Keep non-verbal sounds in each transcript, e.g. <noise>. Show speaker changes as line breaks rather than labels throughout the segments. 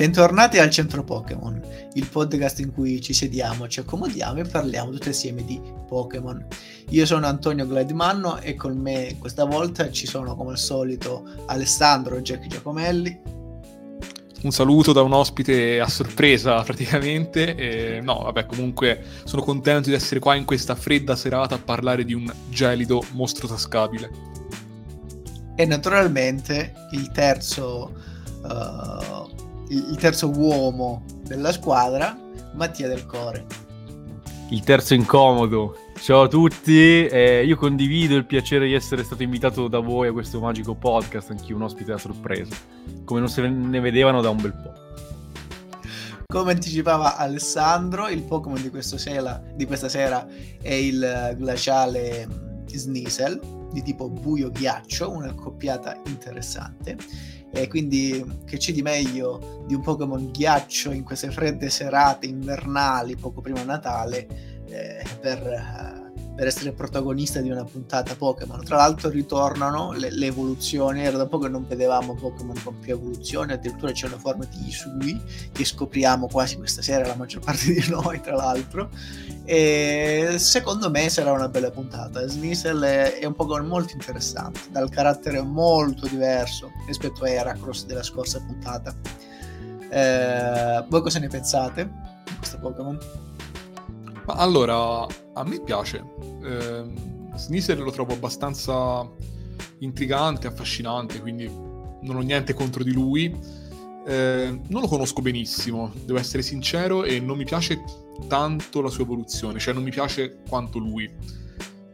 Bentornati al Centro Pokémon, il podcast in cui ci sediamo, ci accomodiamo e parliamo tutti insieme di Pokémon. Io sono Antonio Gladimanno e con me questa volta ci sono come al solito Alessandro e Jack Giacomelli.
Un saluto da un ospite a sorpresa praticamente. E, no, vabbè, comunque sono contento di essere qua in questa fredda serata a parlare di un gelido mostro tascabile.
E naturalmente il terzo uh, il terzo uomo della squadra, Mattia Del Core.
Il terzo incomodo. Ciao a tutti, eh, io condivido il piacere di essere stato invitato da voi a questo magico podcast, anch'io un ospite a sorpresa, come non se ne vedevano da un bel po'.
Come anticipava Alessandro, il Pokémon di, sera, di questa sera è il glaciale Sneasel, di tipo buio ghiaccio, una coppiata interessante e quindi che c'è di meglio di un Pokémon ghiaccio in queste fredde serate invernali poco prima Natale eh, per, eh, per, essere protagonista di una puntata Pokémon. Tra l'altro ritornano le, le, evoluzioni, era da poco che non vedevamo Pokémon con più evoluzioni, addirittura c'è una forma di Isui che scopriamo quasi questa sera la maggior <laughs> parte di noi tra l'altro e secondo me sarà una bella puntata. Sneasel è, è un Pokémon molto interessante, dal carattere molto diverso rispetto a Heracross della scorsa puntata. Eh, voi cosa ne pensate di questo Pokémon?
Ma allora, a me piace. Eh, Sneasel lo trovo abbastanza intrigante, affascinante, quindi non ho niente contro di lui. Eh, non lo conosco benissimo, devo essere sincero, e non mi piace tanto la sua evoluzione, cioè non mi piace quanto lui.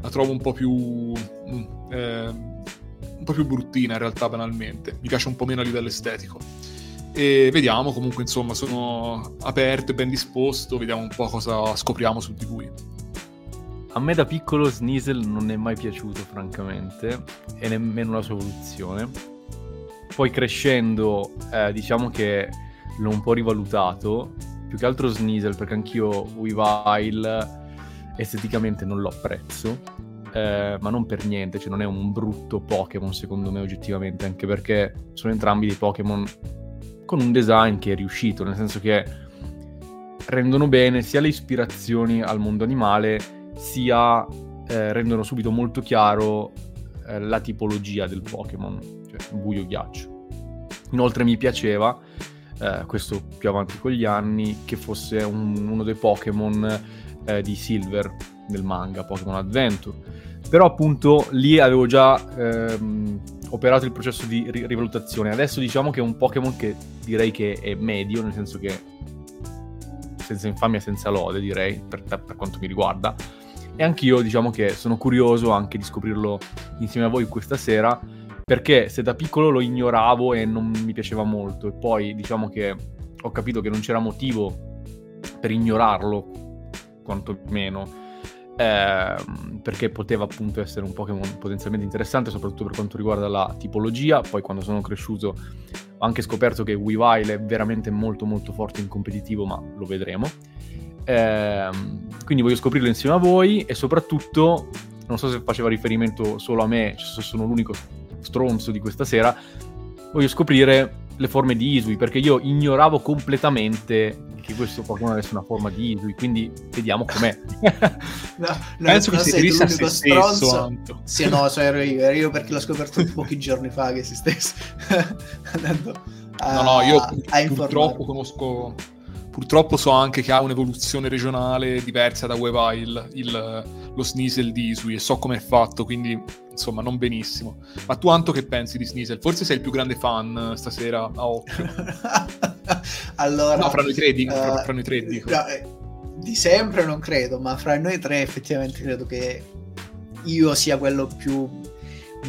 La trovo un po' più. Eh, un po' più bruttina in realtà, banalmente. Mi piace un po' meno a livello estetico. E vediamo, comunque, insomma, sono aperto e ben disposto, vediamo un po' cosa scopriamo su di lui.
A me da piccolo Sneasel non è mai piaciuto, francamente, e nemmeno la sua evoluzione. Poi crescendo, eh, diciamo che l'ho un po' rivalutato più che altro Sneasel perché anch'io Weavile esteticamente non lo apprezzo eh, ma non per niente, cioè non è un brutto Pokémon secondo me oggettivamente anche perché sono entrambi dei Pokémon con un design che è riuscito nel senso che rendono bene sia le ispirazioni al mondo animale sia eh, rendono subito molto chiaro eh, la tipologia del Pokémon cioè buio ghiaccio inoltre mi piaceva eh, questo più avanti con gli anni, che fosse un, uno dei Pokémon eh, di Silver nel manga, Pokémon Adventure. Però appunto lì avevo già ehm, operato il processo di ri- rivalutazione. Adesso diciamo che è un Pokémon che direi che è medio, nel senso che senza infamia, senza lode direi, per, per quanto mi riguarda. E anch'io diciamo che sono curioso anche di scoprirlo insieme a voi questa sera perché se da piccolo lo ignoravo e non mi piaceva molto e poi diciamo che ho capito che non c'era motivo per ignorarlo quantomeno eh, perché poteva appunto essere un Pokémon potenzialmente interessante soprattutto per quanto riguarda la tipologia. Poi quando sono cresciuto ho anche scoperto che Weavile è veramente molto molto forte in competitivo ma lo vedremo. Eh, quindi voglio scoprirlo insieme a voi e soprattutto non so se faceva riferimento solo a me se sono l'unico stronzo di questa sera, voglio scoprire le forme di Isui, perché io ignoravo completamente che questo Pokémon avesse una forma di Isui, quindi vediamo com'è. <laughs>
no, no, Penso che sei l'unico stronzo. Sì, no, so, ero io, ero io perché l'ho scoperto pochi <laughs> giorni fa che esistesse. <laughs>
no, no, io purtroppo conosco Purtroppo so anche che ha un'evoluzione regionale diversa da Weavile, il, lo Sneasel di Isui, e so come è fatto, quindi insomma non benissimo. Ma tu Anto che pensi di Sneasel? Forse sei il più grande fan eh, stasera a occhio. <laughs>
allora...
No, fra noi tre, dico, uh, fra, fra noi tre dico. No,
eh, di sempre non credo, ma fra noi tre effettivamente credo che io sia quello più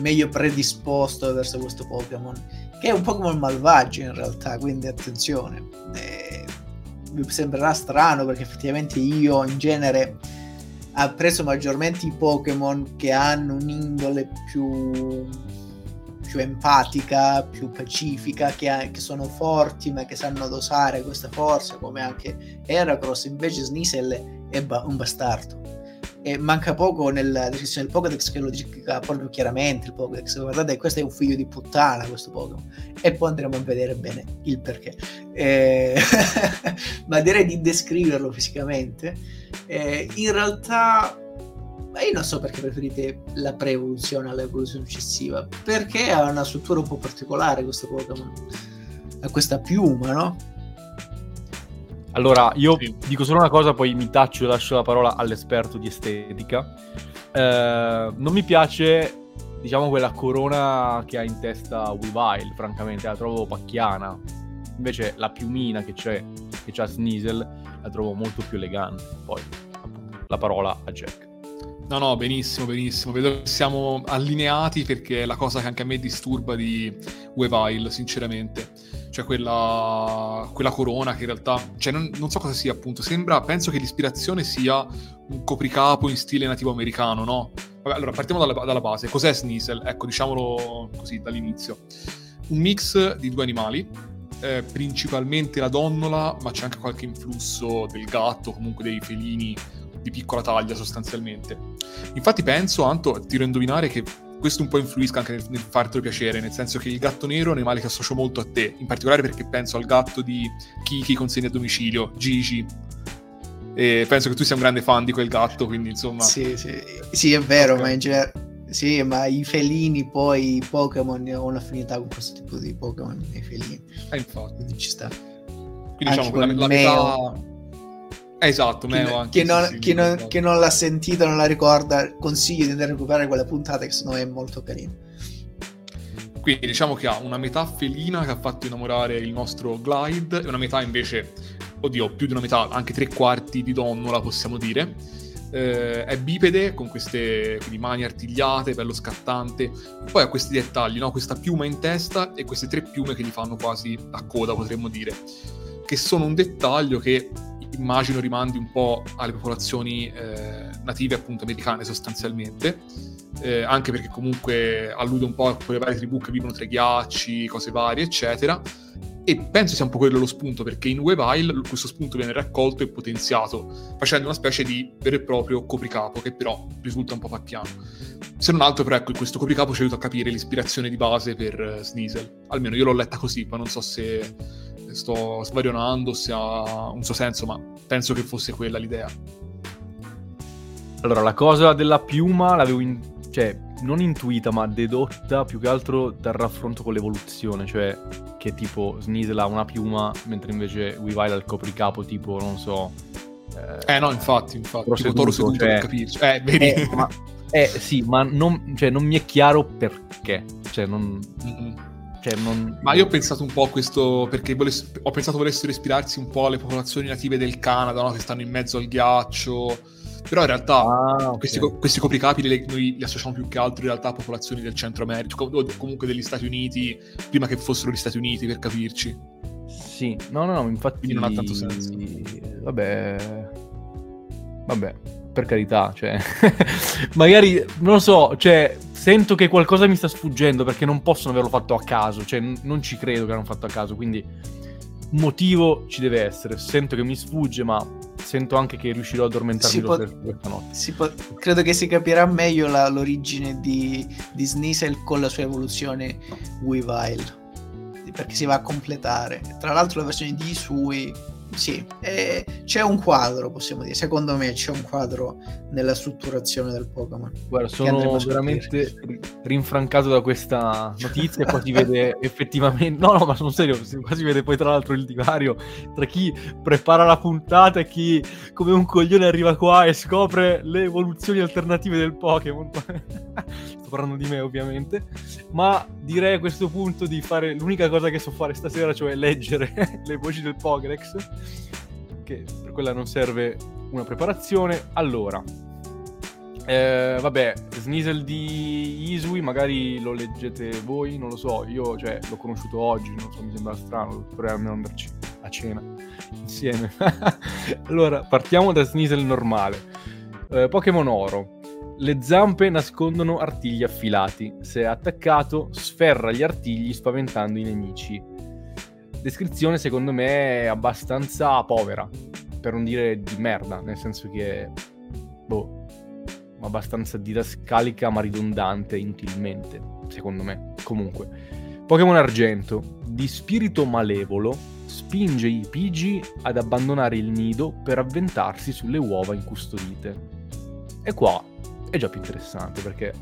meglio predisposto verso questo Pokémon, che è un Pokémon malvagio in realtà, quindi attenzione. Eh, mi sembrerà strano perché effettivamente io in genere apprezzo maggiormente i Pokémon che hanno un'indole più, più empatica, più pacifica, che, ha, che, sono forti ma che sanno dosare questa forza, come anche Heracross, invece Sneasel è ba- un bastardo. E manca poco nella descrizione del Pokédex che lo dice proprio chiaramente il Pokédex. Guardate questo è un figlio di puttana questo Pokémon. E poi andremo a vedere bene il perché. Eh, <laughs> ma direi di descriverlo fisicamente. Eh, in realtà io non so perché preferite la pre-evoluzione all'evoluzione successiva. Perché ha una struttura un po' particolare questo Pokémon. Ha questa piuma no?
Allora, io sì. dico solo una cosa, poi mi taccio e lascio la parola all'esperto di estetica. Eh, non mi piace, diciamo, quella corona che ha in testa Weavile, francamente, la trovo pacchiana. Invece la piumina che c'è, che c'ha Sneasel, la trovo molto più elegante. Poi, la parola a Jack.
No, no, benissimo, benissimo. Vedo che siamo allineati perché è la cosa che anche a me disturba di Weavile, sinceramente. Cioè quella, quella corona che in realtà... Cioè non, non, so cosa sia appunto. Sembra, penso che l'ispirazione sia un copricapo in stile nativo americano, no? Vabbè, allora partiamo dalla, dalla base. Cos'è Sneasel? Ecco, diciamolo così dall'inizio. Un mix di due animali, eh, principalmente la donnola, ma c'è anche qualche influsso del gatto, comunque dei felini di piccola taglia sostanzialmente. Infatti penso, Anto, tiro a indovinare che questo un po' influisca anche nel, nel fartelo piacere, nel senso che il gatto nero è un animale che associo molto a te, in particolare perché penso al gatto di Kiki consegna a domicilio, Gigi. E penso che tu sia un grande fan di quel gatto, quindi insomma...
Sì, sì, sì è vero, okay. ma in generale... Sì, ma i felini poi, i Pokémon, ho un'affinità con questo tipo di Pokémon, i felini.
Eh, infatti.
Quindi ci sta.
Quindi Anche diciamo che la, la metà Esatto,
chi,
Meo
chi, non, chi, non, chi non l'ha sentita, non la ricorda, consiglio di andare a recuperare quella puntata che me è molto carina.
Quindi diciamo che ha una metà felina che ha fatto innamorare il nostro Glide e una metà invece, oddio, più di una metà, anche tre quarti di donnola possiamo dire. Eh, è bipede con queste mani artigliate, bello scattante. Poi ha questi dettagli, no? questa piuma in testa e queste tre piume che gli fanno quasi a coda, potremmo dire. Che sono un dettaglio che immagino rimandi un po' alle popolazioni eh, native appunto americane sostanzialmente, eh, anche perché comunque allude un po' a quelle varie tribù che vivono tra i ghiacci, cose varie, eccetera. E penso sia un po' quello lo spunto, perché in Weavile questo spunto viene raccolto e potenziato, facendo una specie di vero e proprio copricapo, che però risulta un po' pacchiano. Se non altro, però, ecco, questo copricapo ci aiuta a capire l'ispirazione di base per uh, Sneasel. Almeno io l'ho letta così, poi non so se sto svarionando, se ha un suo senso, ma penso che fosse quella l'idea.
Allora, la cosa della piuma l'avevo in... cioè, non intuita, ma dedotta più che altro dal raffronto con l'evoluzione, cioè che tipo Sneasel ha una piuma, mentre invece Weavile ha il copricapo tipo, non so...
Eh, eh no, infatti, infatti, tipo Toro seduto cioè... per capirci. Eh, vedi?
Eh, ma... eh sì, ma non, cioè, non mi è chiaro perché, cioè non... Mm-hmm
cioè, non... Ma io ho pensato un po' a questo perché voless... ho pensato volessero ispirarsi un po' alle popolazioni native del Canada, no? che stanno in mezzo al ghiaccio. Però in realtà ah, okay. questi, questi, copricapi li, noi li associamo più che altro in realtà a popolazioni del Centro America, o comunque degli Stati Uniti, prima che fossero gli Stati Uniti, per capirci.
Sì, no, no, no, infatti...
Quindi non ha tanto senso.
Vabbè... Vabbè, per carità, cioè... <laughs> magari, non lo so, cioè, sento che qualcosa mi sta sfuggendo perché non possono averlo fatto a caso, cioè n- non ci credo che l'hanno fatto a caso, quindi un motivo ci deve essere. Sento che mi sfugge, ma sento anche che riuscirò a addormentarmi po- questa notte.
Po- credo che si capirà meglio la- l'origine di, di Sneasel con la sua evoluzione Weavile, perché si va a completare. Tra l'altro la versione di Isui sì, eh, c'è un quadro, possiamo dire. Secondo me c'è un quadro nella strutturazione del Pokémon.
Guarda, sono veramente rinfrancato da questa notizia. qua si vede <laughs> effettivamente. No, no, ma sono serio. Qua si vede poi, tra l'altro, il divario tra chi prepara la puntata e chi, come un coglione, arriva qua e scopre le evoluzioni alternative del Pokémon. Sto parlando di me, ovviamente. Ma direi a questo punto di fare l'unica cosa che so fare stasera, cioè leggere <laughs> le voci del Pokédex che per quella non serve una preparazione. Allora, eh, vabbè, Sneasel di Isui, magari lo leggete voi, non lo so, io cioè, l'ho conosciuto oggi, non so, mi sembra strano, dovrei andarci a cena insieme. <laughs> allora, partiamo da Sneasel normale. Eh, Pokémon Oro. Le zampe nascondono artigli affilati. Se attaccato, sferra gli artigli spaventando i nemici descrizione secondo me abbastanza povera, per non dire di merda, nel senso che, boh, abbastanza didascalica ma ridondante inutilmente, secondo me. Comunque, Pokémon Argento, di spirito malevolo, spinge i Pidgey ad abbandonare il nido per avventarsi sulle uova incustodite. E qua è già più interessante perché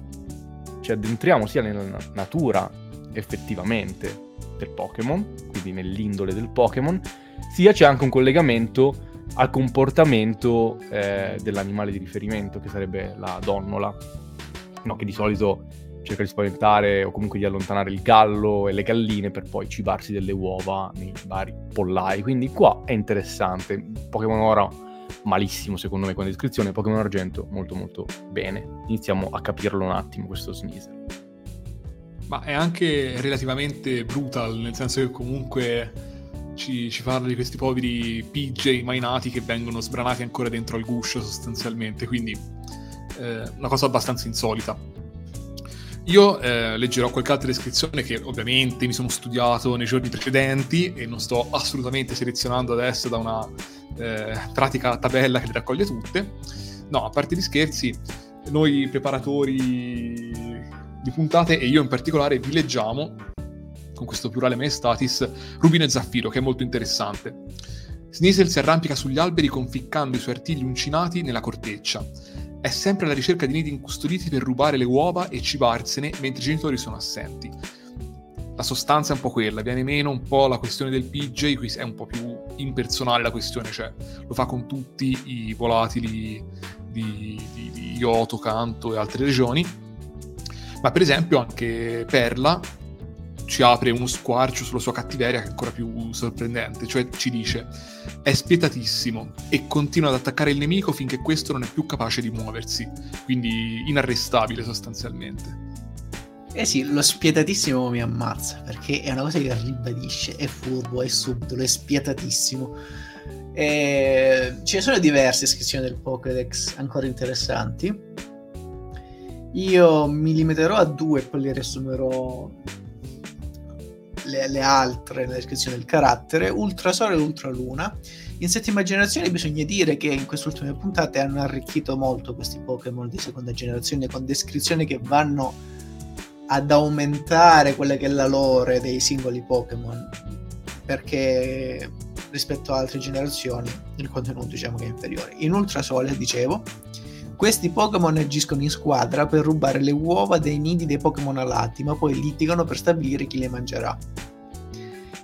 ci addentriamo sia nella natura effettivamente del Pokémon, quindi nell'indole del Pokémon, sia c'è anche un collegamento al comportamento eh, dell'animale di riferimento, che sarebbe la donnola, no, che di solito cerca di spaventare o comunque di allontanare il gallo e le galline per poi cibarsi delle uova nei vari pollai. Quindi qua è interessante. Pokémon Ora malissimo secondo me con descrizione, Pokémon Argento molto molto bene. Iniziamo a capirlo un attimo questo Sneasel.
Ma è anche relativamente brutal, nel senso che comunque ci, ci, parla di questi poveri PJ mai nati che vengono sbranati ancora dentro al guscio sostanzialmente, quindi eh, una cosa abbastanza insolita. Io eh, leggerò qualche altra descrizione che ovviamente mi sono studiato nei giorni precedenti e non sto assolutamente selezionando adesso da una eh, pratica tabella che le raccoglie tutte. No, a parte gli scherzi, noi preparatori di puntate e io in particolare vi leggiamo con questo plurale maestatis Rubino e Zaffiro che è molto interessante. Sneasel si arrampica sugli alberi conficcando i suoi artigli uncinati nella corteccia è sempre alla ricerca di nidi incustoditi per rubare le uova e cibarsene mentre i genitori sono assenti. La sostanza è un po' quella, viene meno un po' la questione del PJ, qui è un po' più impersonale la questione, cioè lo fa con tutti i volatili di, di, di Yoto, Kanto e altre regioni. Ma per esempio anche Perla ci apre uno squarcio sulla sua cattiveria che è ancora più sorprendente, cioè ci dice è spietatissimo e continua ad attaccare il nemico finché questo non è più capace di muoversi, quindi inarrestabile sostanzialmente.
Eh sì, lo spietatissimo mi ammazza perché è una cosa che ribadisce, è furbo, è subdolo, è spietatissimo. E... Ce ne sono diverse iscrizioni del Pokédex ancora interessanti. Io mi limiterò a due e poi le riassumerò le, le altre nella descrizione del carattere, Ultrasole e Ultraluna. In settima generazione bisogna dire che in queste ultime puntate hanno arricchito molto questi Pokémon di seconda generazione con descrizioni che vanno ad aumentare quella che è la lore dei singoli Pokémon perché rispetto a altre generazioni il contenuto diciamo che è inferiore. In Ultrasole, dicevo, questi Pokémon agiscono in squadra per rubare le uova dei nidi dei Pokémon alati, ma poi litigano per stabilire chi le mangerà.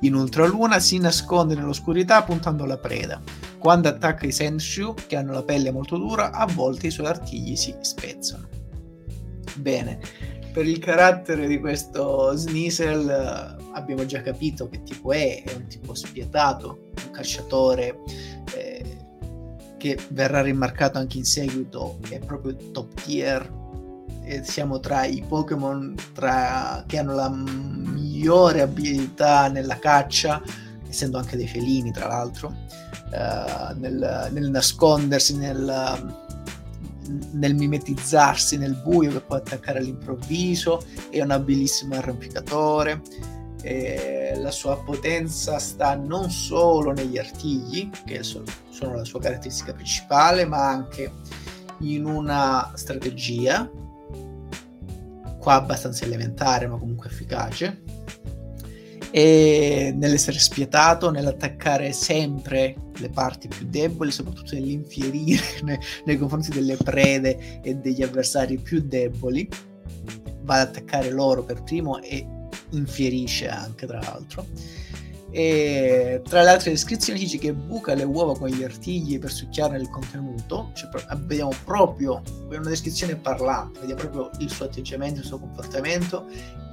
In Ultraluna si nasconde nell'oscurità puntando alla preda. Quando attacca i Senshu, che hanno la pelle molto dura, a volte i suoi artigli si spezzano. Bene, per il carattere di questo Sneasel eh, abbiamo già capito che tipo è, è un tipo spietato, un cacciatore eh, che verrà rimarcato anche in seguito, è proprio top tier. E siamo tra i Pokémon che hanno la migliore abilità nella caccia, essendo anche dei felini, tra l'altro, uh, nel, nel, nascondersi, nel, nel mimetizzarsi nel buio che può attaccare all'improvviso. È un abilissimo arrampicatore eh, la sua potenza sta non solo negli artigli, che sono, la sua caratteristica principale, ma anche in una strategia, qua abbastanza elementare ma comunque efficace, e nell'essere spietato, nell'attaccare sempre le parti più deboli, soprattutto nell'infierire <laughs> nei, nei confronti delle prede e degli avversari più deboli, va ad attaccare loro per primo e infierisce anche tra l'altro. E tra le altre descrizioni dice che buca le uova con gli artigli per succhiarne il contenuto, cioè, vediamo proprio una descrizione parlante, vediamo proprio il suo atteggiamento, il suo comportamento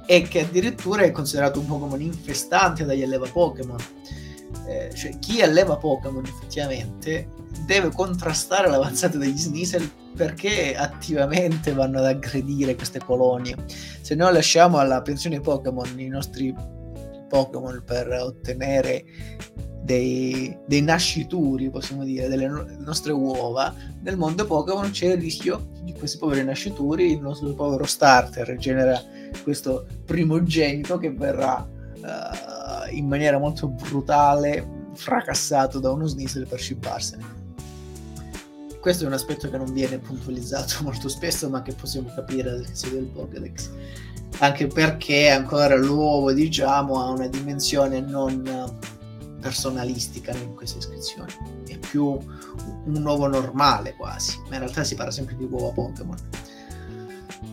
e che addirittura è considerato un Pokémon infestante dagli alleva Pokémon. Eh, cioè chi alleva Pokémon effettivamente deve contrastare l'avanzata degli Sneasel perché attivamente vanno ad aggredire queste colonie. Se noi lasciamo alla pensione Pokémon i nostri Pokémon per ottenere dei, dei, nascituri, possiamo dire, delle no- nostre uova, nel mondo Pokémon c'è il rischio di questi poveri nascituri, il nostro povero starter genera questo primogenito che verrà uh, in maniera molto brutale fracassato da uno Sneasel per cibarsene questo è un aspetto che non viene puntualizzato <laughs> molto spesso, ma che possiamo capire segue il Pokédex. Anche perché ancora l'uovo, diciamo, ha una dimensione non personalistica in queste iscrizioni. È più un uovo normale quasi, ma in realtà si parla sempre di uovo Pokémon.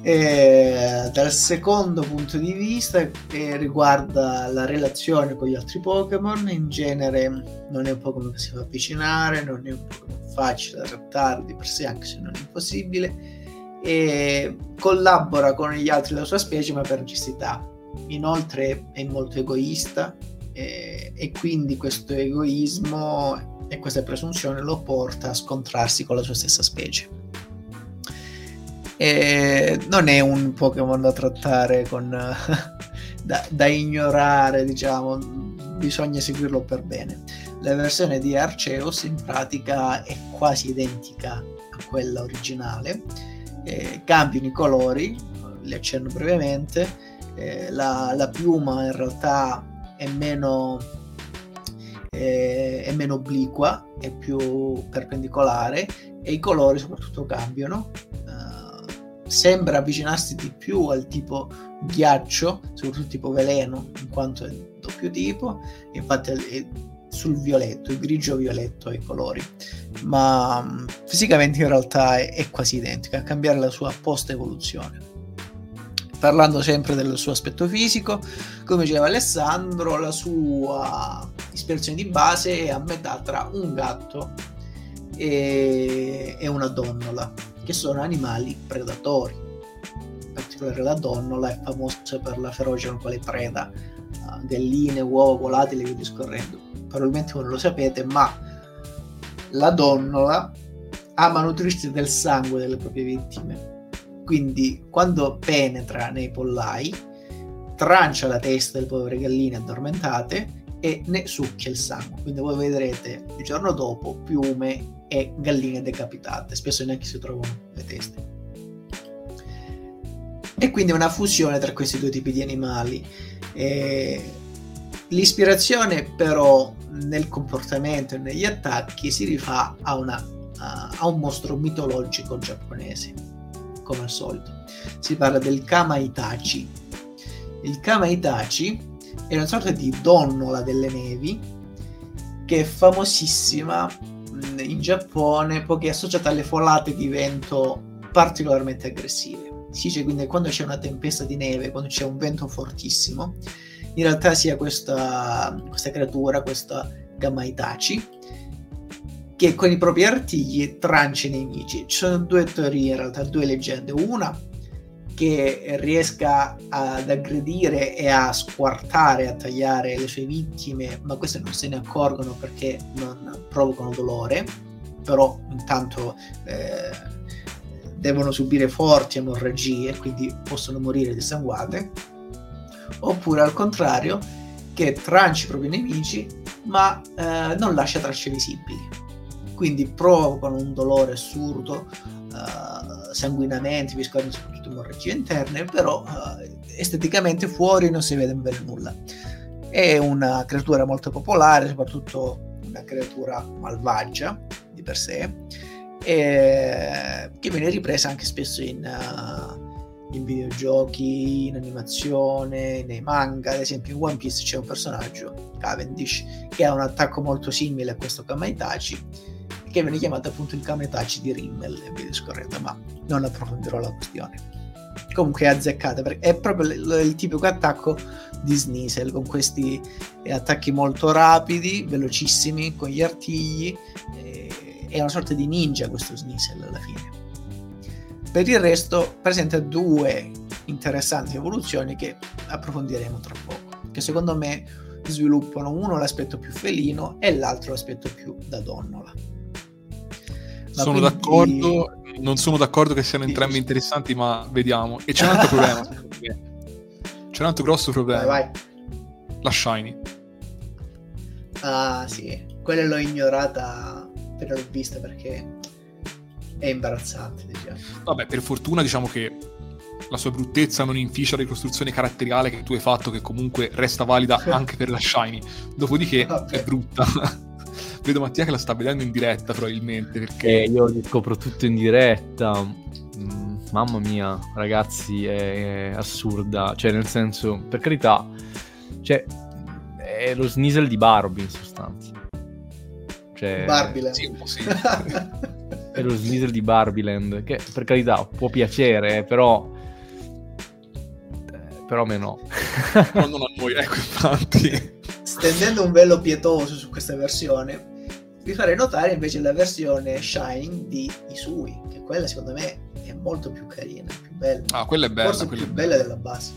E dal secondo punto di vista, che riguarda la relazione con gli altri Pokémon, in genere non è un Pokémon che si fa avvicinare, non è un Pokémon facile da trattare di per sé, anche se non è impossibile, e collabora con gli altri della sua specie, ma per necessità. Inoltre è molto egoista e, e quindi questo egoismo e questa presunzione lo porta a scontrarsi con la sua stessa specie. E non è un Pokémon da trattare con <laughs> da, da, ignorare, diciamo, bisogna seguirlo per bene. La versione di Arceus in pratica è quasi identica a quella originale, eh, cambiano i colori, li accenno brevemente, eh, la, la piuma in realtà è meno è meno obliqua, è più perpendicolare e i colori soprattutto cambiano sembra avvicinarsi di più al tipo ghiaccio, soprattutto tipo veleno, in quanto è doppio tipo, infatti è sul violetto, il grigio violetto i colori, ma mm, fisicamente in realtà è, è quasi identica, a cambiare la sua post evoluzione. Parlando sempre del suo aspetto fisico, come diceva Alessandro, la sua ispirazione di base è a metà tra un gatto e, e una donnola che sono animali predatori. In particolare la donnola è famosa per la ferocia con quale preda uh, galline, uova volatili e via discorrendo. Probabilmente voi non lo sapete, ma la donnola ama nutrirsi del sangue delle proprie vittime. Quindi quando penetra nei pollai, trancia la testa delle povere galline addormentate e ne succhia il sangue. Quindi voi vedrete il giorno dopo piume e galline decapitate, spesso neanche si trovano le teste. E quindi una fusione tra questi due tipi di animali. E l'ispirazione però nel comportamento e negli attacchi si rifà a, una, a un mostro mitologico giapponese, come al solito. Si parla del Kama Itachi. Il Kama è una sorta di donnola delle nevi che è famosissima in Giappone poiché è associata alle folate di vento particolarmente aggressive. Si dice quindi che quando c'è una tempesta di neve, quando c'è un vento fortissimo, in realtà sia questa, questa creatura, questa Gamma Itachi, che con i propri artigli trancia i nemici. Ci sono due teorie, in realtà due leggende. Una che riesca ad aggredire e a squartare, a tagliare le sue vittime, ma queste non se ne accorgono perché non provocano dolore, però intanto eh, devono subire forti emorragie, quindi possono morire dissanguate, oppure al contrario, che tranci i propri nemici, ma eh, non lascia tracce visibili, quindi provocano un dolore assurdo, uh, sanguinamenti, vi emorragie interne, però uh, esteticamente fuori non si vede bene nulla. È una creatura molto popolare, soprattutto una creatura malvagia di per sé, e che viene ripresa anche spesso in, uh, in videogiochi, in animazione, nei manga. Ad esempio, in One Piece c'è un personaggio, Cavendish, che ha un attacco molto simile a questo Kamaitachi che viene chiamato appunto il Kametachi di Rimmel e via discorrendo, ma non approfondirò la questione. Comunque è azzeccata perché è proprio il, il tipico attacco di Sneasel con questi attacchi molto rapidi, velocissimi, con gli artigli. è una sorta di ninja questo Sneasel alla fine. Per il resto presenta due interessanti evoluzioni che approfondiremo tra poco, che secondo me sviluppano uno l'aspetto più felino e l'altro l'aspetto più da donnola
sono quindi... d'accordo, non sono d'accordo che siano entrambi interessanti, ma vediamo. E c'è un altro problema, <laughs> C'è un altro grosso problema. Vai, vai. La Shiny.
Ah, sì. Quella l'ho ignorata appena l'ho vista perché è imbarazzante, diciamo.
Vabbè, per fortuna diciamo che la sua bruttezza non inficia la ricostruzione caratteriale che tu hai fatto, che comunque resta valida <laughs> anche per la Shiny. Dopodiché Vabbè. è brutta. Vedo Mattia che la sta vedendo in diretta probabilmente perché
Eh, io scopro tutto in diretta. Mm, mamma mia, ragazzi, è, è assurda. Cioè, nel senso, per carità, cioè, è lo snisel di Barbie in sostanza. Cioè,
Barbile.
sì, un po' sì. <laughs>
è lo snisel di Barbieland, che per carità può piacere, però... eh, Però a me no.
Però non a noi, ecco infatti.
Stendendo un velo pietoso su questa versione, vi farei notare invece la versione Shining di Isui, che quella secondo me è molto più carina, più bella.
Ah, quella è bella,
Forse
quella
più
è
bella della base.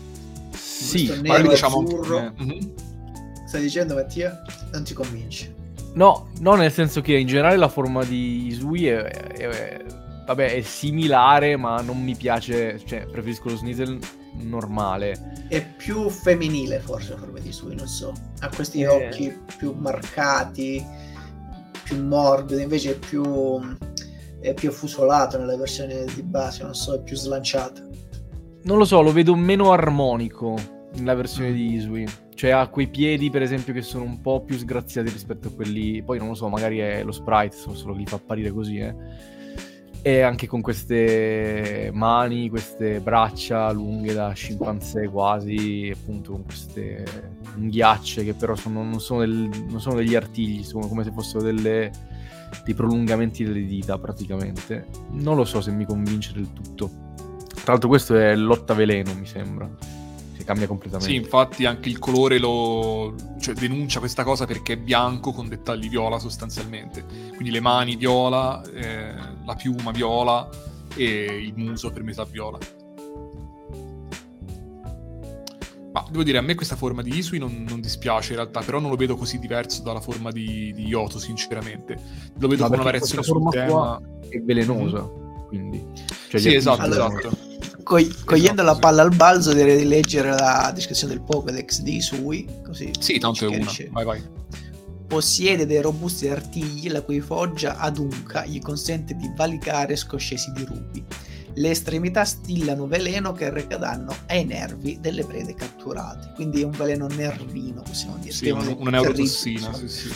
sì,
Questo nero
diciamo
azzurro.
eh, mhm.
Stai dicendo Mattia? Non ti convince.
No, no, nel senso che in generale la forma di Isui è, è- è- vabbè, è similare, ma non mi piace, cioè preferisco lo Sneasel normale.
È più femminile forse la forma di Isui, non so. Ha questi
Eh.
occhi più marcati, più morbidi, invece è più, è più affusolato nella versione di base, non so, è più slanciato.
Non lo so, lo vedo meno armonico nella versione di Isui. Cioè ha quei piedi, per esempio, che sono un po' più sgraziati rispetto a quelli... Poi non lo so, magari è lo sprite, solo che li fa apparire così, eh. E anche con queste mani, queste braccia lunghe da scimpanzé quasi, appunto con queste unghiacce che però sono- non, sono del- non sono degli artigli, sono come se fossero delle- dei prolungamenti delle dita praticamente. Non lo so se mi convince del tutto. Tra l'altro questo è lotta veleno, mi sembra. Cambia completamente.
Sì, infatti anche il colore lo cioè, denuncia questa cosa perché è bianco con dettagli viola sostanzialmente. Quindi le mani viola, eh, la piuma viola e il muso per metà viola. Ma devo dire, a me questa forma di Isui non, non dispiace in realtà, però non lo vedo così diverso dalla forma di, di Yoto, sinceramente. Lo vedo
No,
come una variazione sul tema.
È velenosa, quindi. Cioè,
Sì, esatto, esatto.
Cog- cogliendo la palla al balzo direi di leggere la descrizione del Pokédex di Isui, così
Sì, tanto è una. Vai, vai.
Possiede dei robusti artigli la cui foggia adunca gli consente di valicare scoscesi di rubi. Le estremità stillano veleno che reca danno ai nervi delle prede catturate. Quindi è un veleno nervino, possiamo dire.
Sì, un- una neurotossina, sì, sì.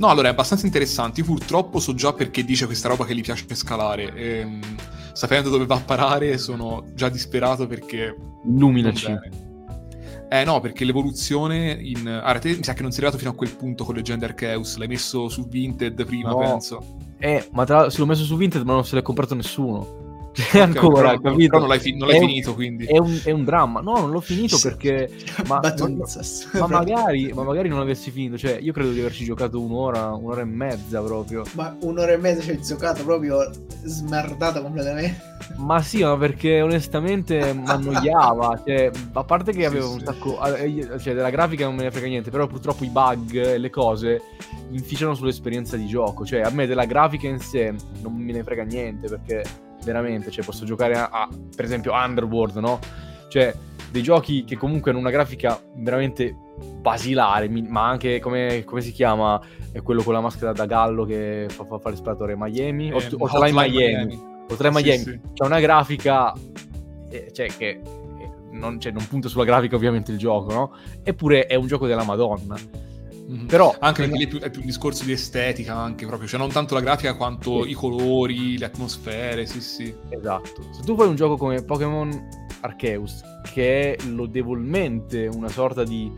No, allora è abbastanza interessante. Io purtroppo so già perché dice questa roba che gli piace scalare. Ehm, sapendo dove va a parare, sono già disperato perché.
Illuminaci.
Eh no, perché l'evoluzione in. Allora, te mi sa che non sei arrivato fino a quel punto con Legend Arceus. L'hai messo su Vinted prima,
No.
penso.
Eh, ma tra se l'ho messo su Vinted, ma non se l'è comprato nessuno. <laughs> Cioè,
Ok,
ancora,
però,
capito?
Però non l'hai, fi- non l'hai
È un-
finito, quindi.
È un, è un dramma. No, non l'ho finito perché. <laughs> Ma, ma magari, ma magari non avessi finito. Cioè, io credo di averci giocato un'ora, un'ora e mezza proprio.
Ma un'ora e mezza ci hai giocato proprio smerdato completamente.
Ma sì, ma perché onestamente mi annoiava. <laughs> Cioè, a parte che
Sì,
avevo
sì.
un sacco. eh, Cioè, della grafica non me ne frega niente. Però purtroppo i bug e le cose inficiano sull'esperienza di gioco. Cioè, a me della grafica in sé non me ne frega niente. Perché veramente, cioè, posso giocare a, a, per esempio, Underworld, no? Cioè, dei giochi che comunque hanno una grafica veramente basilare, ma anche come, come si chiama È quello con la maschera da gallo che fa, fa fare l'esploratore Miami?
Ehm,
Hot- Hotline Miami. Hotline
Sì,
Miami
sì.
c'è una grafica eh, cioè che eh, non, cioè, non punta sulla grafica ovviamente il gioco, no? Eppure è un gioco della Madonna.
Mhm.
Però
Anche perché lì è più, è più un discorso di estetica, anche proprio, cioè non tanto la grafica quanto
Sì.
i colori, le atmosfere, sì, sì.
Esatto. Se tu fai un gioco come Pokémon Arceus, che è lodevolmente una sorta di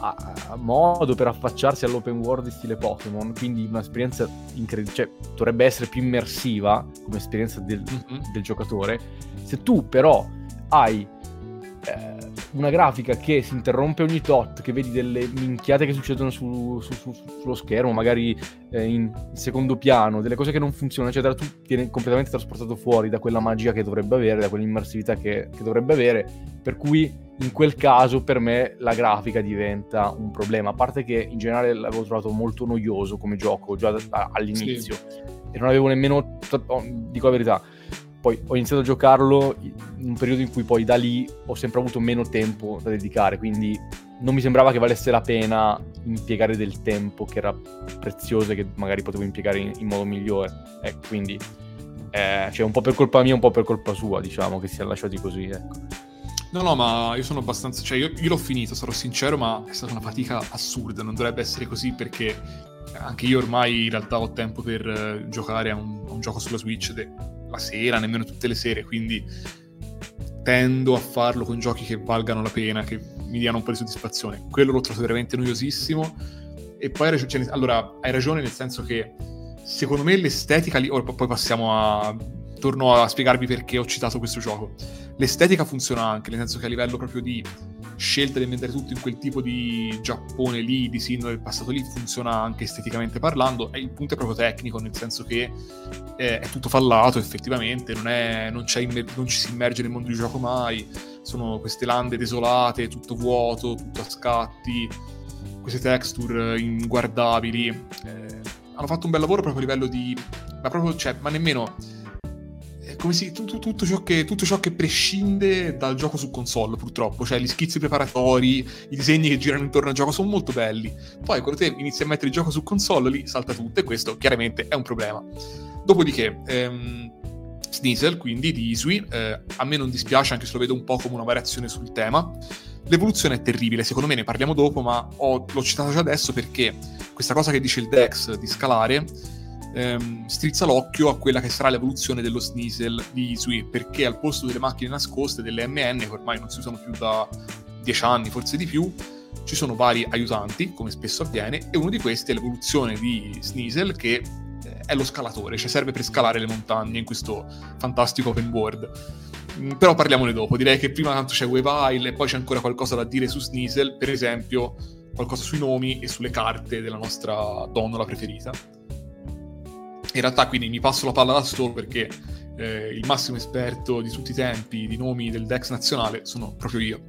a- a- modo per affacciarsi all'open world di stile Pokémon, quindi un'esperienza incredibile, cioè dovrebbe essere più immersiva come esperienza del,
Mhm.
del giocatore. Se tu però hai eh, una grafica che si interrompe ogni tot, che vedi delle minchiate che succedono su- su- su- sullo schermo, magari eh, in secondo piano, delle cose che non funzionano, eccetera, tu vieni completamente trasportato fuori da quella magia che dovrebbe avere, da quell'immersività che, che dovrebbe avere, per cui in quel caso per me la grafica diventa un problema, a parte che in generale l'avevo trovato molto noioso come gioco già da- all'inizio. E non avevo nemmeno, oh, dico la verità, poi ho iniziato a giocarlo in un periodo in cui poi da lì ho sempre avuto meno tempo da dedicare, quindi non mi sembrava che valesse la pena impiegare del tempo che era prezioso e che magari potevo impiegare in, in modo migliore. Ecco, quindi eh, cioè un po' per colpa mia, un po' per colpa sua, diciamo, che si è lasciati così, ecco.
No, no, ma io sono abbastanza... Cioè, io, io l'ho finito, sarò sincero, ma è stata una fatica assurda. Non dovrebbe essere così perché anche io ormai in realtà ho tempo per uh, giocare a un, a un, gioco sulla Switch de- la sera, nemmeno tutte le sere, quindi tendo a farlo con giochi che valgano la pena, che mi diano un po' di soddisfazione. Quello l'ho trovato veramente noiosissimo. E poi cioè, allora, hai ragione nel senso che secondo me l'estetica lì, poi passiamo a torno a spiegarvi perché ho citato questo gioco. L'estetica funziona anche, nel senso che a livello proprio di scelta di ambientare tutto in quel tipo di Giappone lì, di sindaco del passato lì, funziona anche esteticamente parlando. E il punto è proprio tecnico, nel senso che è, è tutto fallato effettivamente, non, è, non, immer- non, ci si immerge nel mondo di gioco mai. Sono queste lande desolate, tutto vuoto, tutto a scatti, queste texture inguardabili. Eh, hanno fatto un bel lavoro proprio a livello di... Ma proprio, cioè, ma nemmeno come si, tutto, tutto, ciò che, tutto, ciò che, prescinde dal gioco su console, purtroppo. Cioè, gli schizzi preparatori, i disegni che girano intorno al gioco sono molto belli. Poi, quando te inizi a mettere il gioco su console, lì salta tutto, e questo chiaramente è un problema. Dopodiché, ehm, Sneasel, quindi di Isui, eh, a me non dispiace, anche se lo vedo un po' come una variazione sul tema. L'evoluzione è terribile, secondo me ne parliamo dopo, ma ho, l'ho citato già adesso perché questa cosa che dice il Dex di scalare ehm, strizza l'occhio a quella che sarà l'evoluzione dello Sneasel di Isui, perché al posto delle macchine nascoste, delle MN, che ormai non si usano più da 10 anni, forse di più, ci sono vari aiutanti, come spesso avviene, e uno di questi è l'evoluzione di Sneasel, che eh, è lo scalatore, cioè serve per scalare le montagne in questo fantastico open world. Mm, però parliamone dopo, direi che prima tanto c'è Webile e poi c'è ancora qualcosa da dire su Sneasel, per esempio qualcosa sui nomi e sulle carte della nostra donnola preferita. In realtà quindi mi passo la palla da solo perché eh, il massimo esperto di tutti i tempi di nomi del Dex nazionale sono proprio io.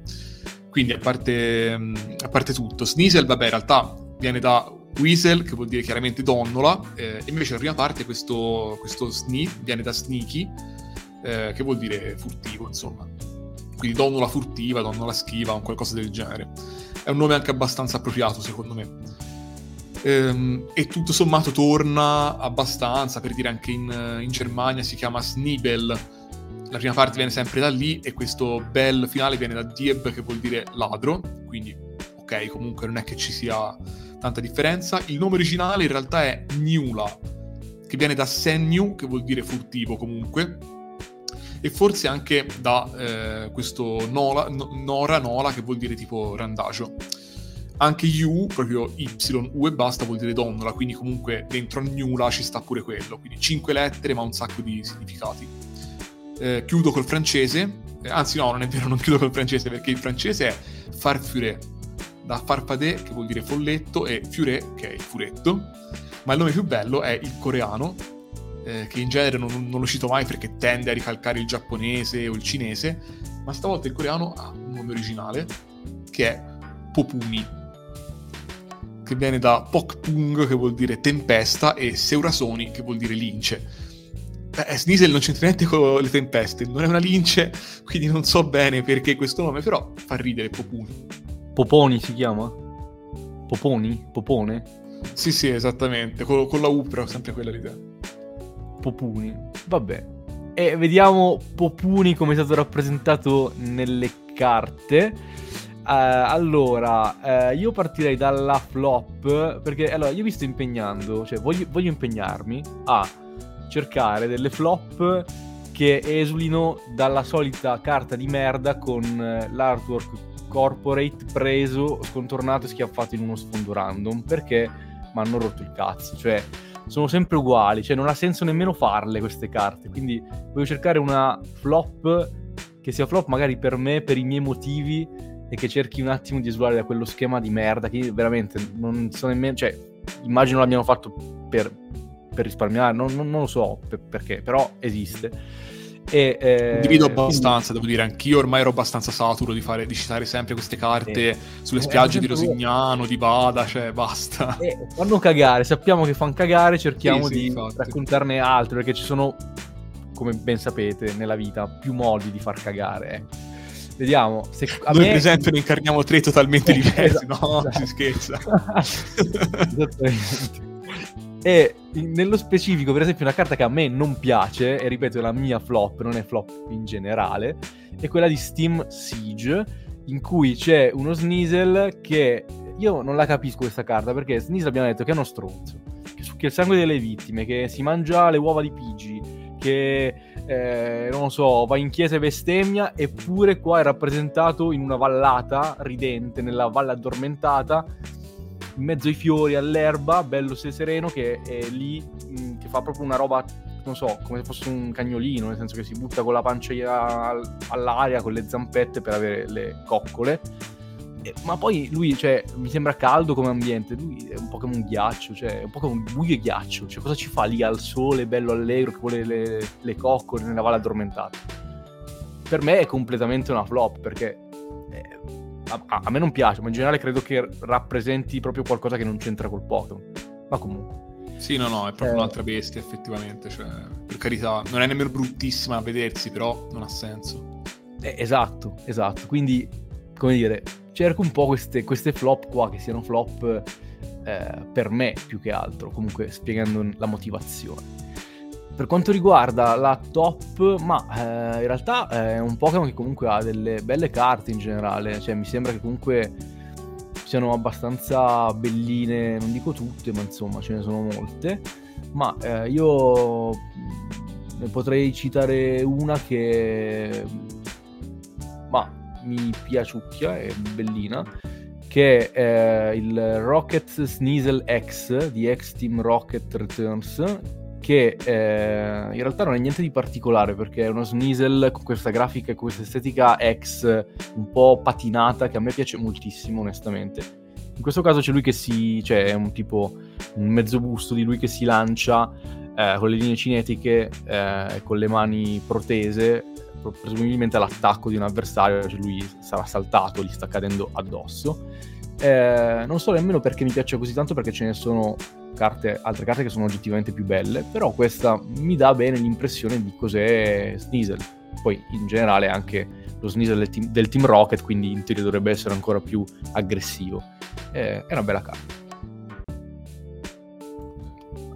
Quindi a parte, mm, a parte tutto, Sneasel, vabbè, in realtà viene da Weasel, che vuol dire chiaramente donnola, eh, invece la prima parte, questo, questo Snee, viene da Sneaky, eh, che vuol dire furtivo, insomma. Quindi donnola furtiva, donnola schiva, o qualcosa del genere. È un nome anche abbastanza appropriato, secondo me. Ehm, e tutto sommato torna abbastanza, per dire anche in, in Germania si chiama Snibel. La prima parte viene sempre da lì e questo bel finale viene da Dieb che vuol dire ladro, quindi ok, comunque non è che ci sia tanta differenza. Il nome originale in realtà è Niula, che viene da Senyu, che vuol dire furtivo comunque, e forse anche da eh, questo Nola, Nora Nola, che vuol dire tipo randagio. Anche U, proprio Y, U e basta, vuol dire donnola, quindi comunque dentro a Gnula ci sta pure quello. Quindi cinque lettere ma un sacco di significati. Eh, chiudo col francese, eh, anzi no, non è vero, <laughs> non chiudo col francese perché il francese è farfure, da farfadè che vuol dire folletto e fiure che è il furetto. Ma il nome più bello è il coreano, eh, che in genere non, non, lo cito mai perché tende a ricalcare il giapponese o il cinese, ma stavolta il coreano ha un nome originale che è Popuni che viene da Pokpung, che vuol dire tempesta, e Seurasoni, che vuol dire lince. Eh, Sneasel non c'entra niente con le tempeste, non è una lince, quindi non so bene perché questo nome, però fa ridere Popuni.
Poponi si chiama? Poponi? Popone?
Sì, sì, esattamente, con, con la U però, sempre quella l'idea.
Popuni, vabbè. E vediamo Popuni come è stato rappresentato nelle carte. Uh, allora, uh, io partirei dalla flop perché allora io mi sto impegnando, cioè voglio, voglio impegnarmi a cercare delle flop che esulino dalla solita carta di merda con uh, l'artwork corporate preso, scontornato e schiaffato in uno sfondo random perché mi hanno rotto il cazzo, cioè sono sempre uguali, cioè non ha senso nemmeno farle queste carte, quindi voglio cercare una flop che sia flop magari per me, per i miei motivi e che cerchi un attimo di esulare da quello schema di merda che veramente non so nemmeno, cioè immagino l'abbiano fatto per, per risparmiare, non, non, non, lo so per, perché, però esiste.
E, eh, Divido abbastanza, devo dire, anch'io ormai ero abbastanza saturo di, fare, di citare sempre queste carte eh, sulle spiagge di Rosignano, di Bada, cioè basta.
Eh, fanno cagare, sappiamo che fanno cagare, cerchiamo sì, sì, di infatti. raccontarne altro, perché ci sono, come ben sapete, nella vita più modi di far cagare. Eh. Vediamo.
Se a Noi, me... per esempio, ne incarniamo tre totalmente diversi. no, esatto. si scherza. <laughs>
Esattamente. E nello specifico, per esempio, una carta che a me non piace, e ripeto, è la mia flop, non è flop in generale, è quella di Steam Siege, in cui c'è uno Sneasel che io non la capisco questa carta perché Sneasel abbiamo detto che è uno stronzo, che succhia il sangue delle vittime, che si mangia le uova di Pigi, che eh, non lo so, va in chiesa e bestemmia, eppure qua è rappresentato in una vallata ridente, nella valle addormentata in mezzo ai fiori, all'erba, bello se sereno, che è lì, mh, mm, che fa proprio una roba, non so, come se fosse un cagnolino, nel senso che si butta con la pancia all'aria, con le zampette per avere le coccole. E, ma poi lui, cioè, mi sembra caldo come ambiente, lui è un po' come un ghiaccio, cioè, è un po' come un buio e ghiaccio, cioè, cosa ci fa lì al sole, bello allegro, che vuole le, le coccole nella valle addormentata? Per me è completamente una flop, perché... Eh, a, a, me non piace, ma in generale credo che rappresenti proprio qualcosa che non c'entra col Pokémon. Ma comunque.
Sì, no, no, è proprio eh... un'altra bestia, effettivamente. Cioè, per carità, non è nemmeno bruttissima a vedersi, però non ha senso.
Eh, esatto, esatto. Quindi, come dire, cerco un po' queste, queste flop qua, che siano flop eh, per me più che altro, comunque spiegando la motivazione. Per quanto riguarda la top, ma eh, in realtà è un Pokémon che comunque ha delle belle carte in generale, cioè mi sembra che comunque siano abbastanza belline, non dico tutte, ma insomma ce ne sono molte. Ma eh, io ne potrei citare una che mi piaciucchia, è bellina, che è eh, il Rocket Sneasel X di X Team Rocket Returns che eh, in realtà non è niente di particolare perché è uno Sneasel con questa grafica e questa estetica X un po' patinata che a me piace moltissimo onestamente. In questo caso c'è lui che si, cioè è un tipo un mezzo busto di lui che si lancia eh, con le linee cinetiche eh, con le mani protese presumibilmente all'attacco di un avversario, cioè lui sarà saltato, gli sta cadendo addosso. Eh, non so nemmeno perché mi piace così tanto perché ce ne sono carte, altre carte che sono oggettivamente più belle, però questa mi dà bene l'impressione di cos'è Sneasel. Poi in generale anche lo Sneasel del team, del team Rocket, quindi in teoria dovrebbe essere ancora più aggressivo. Eh, è una bella carta.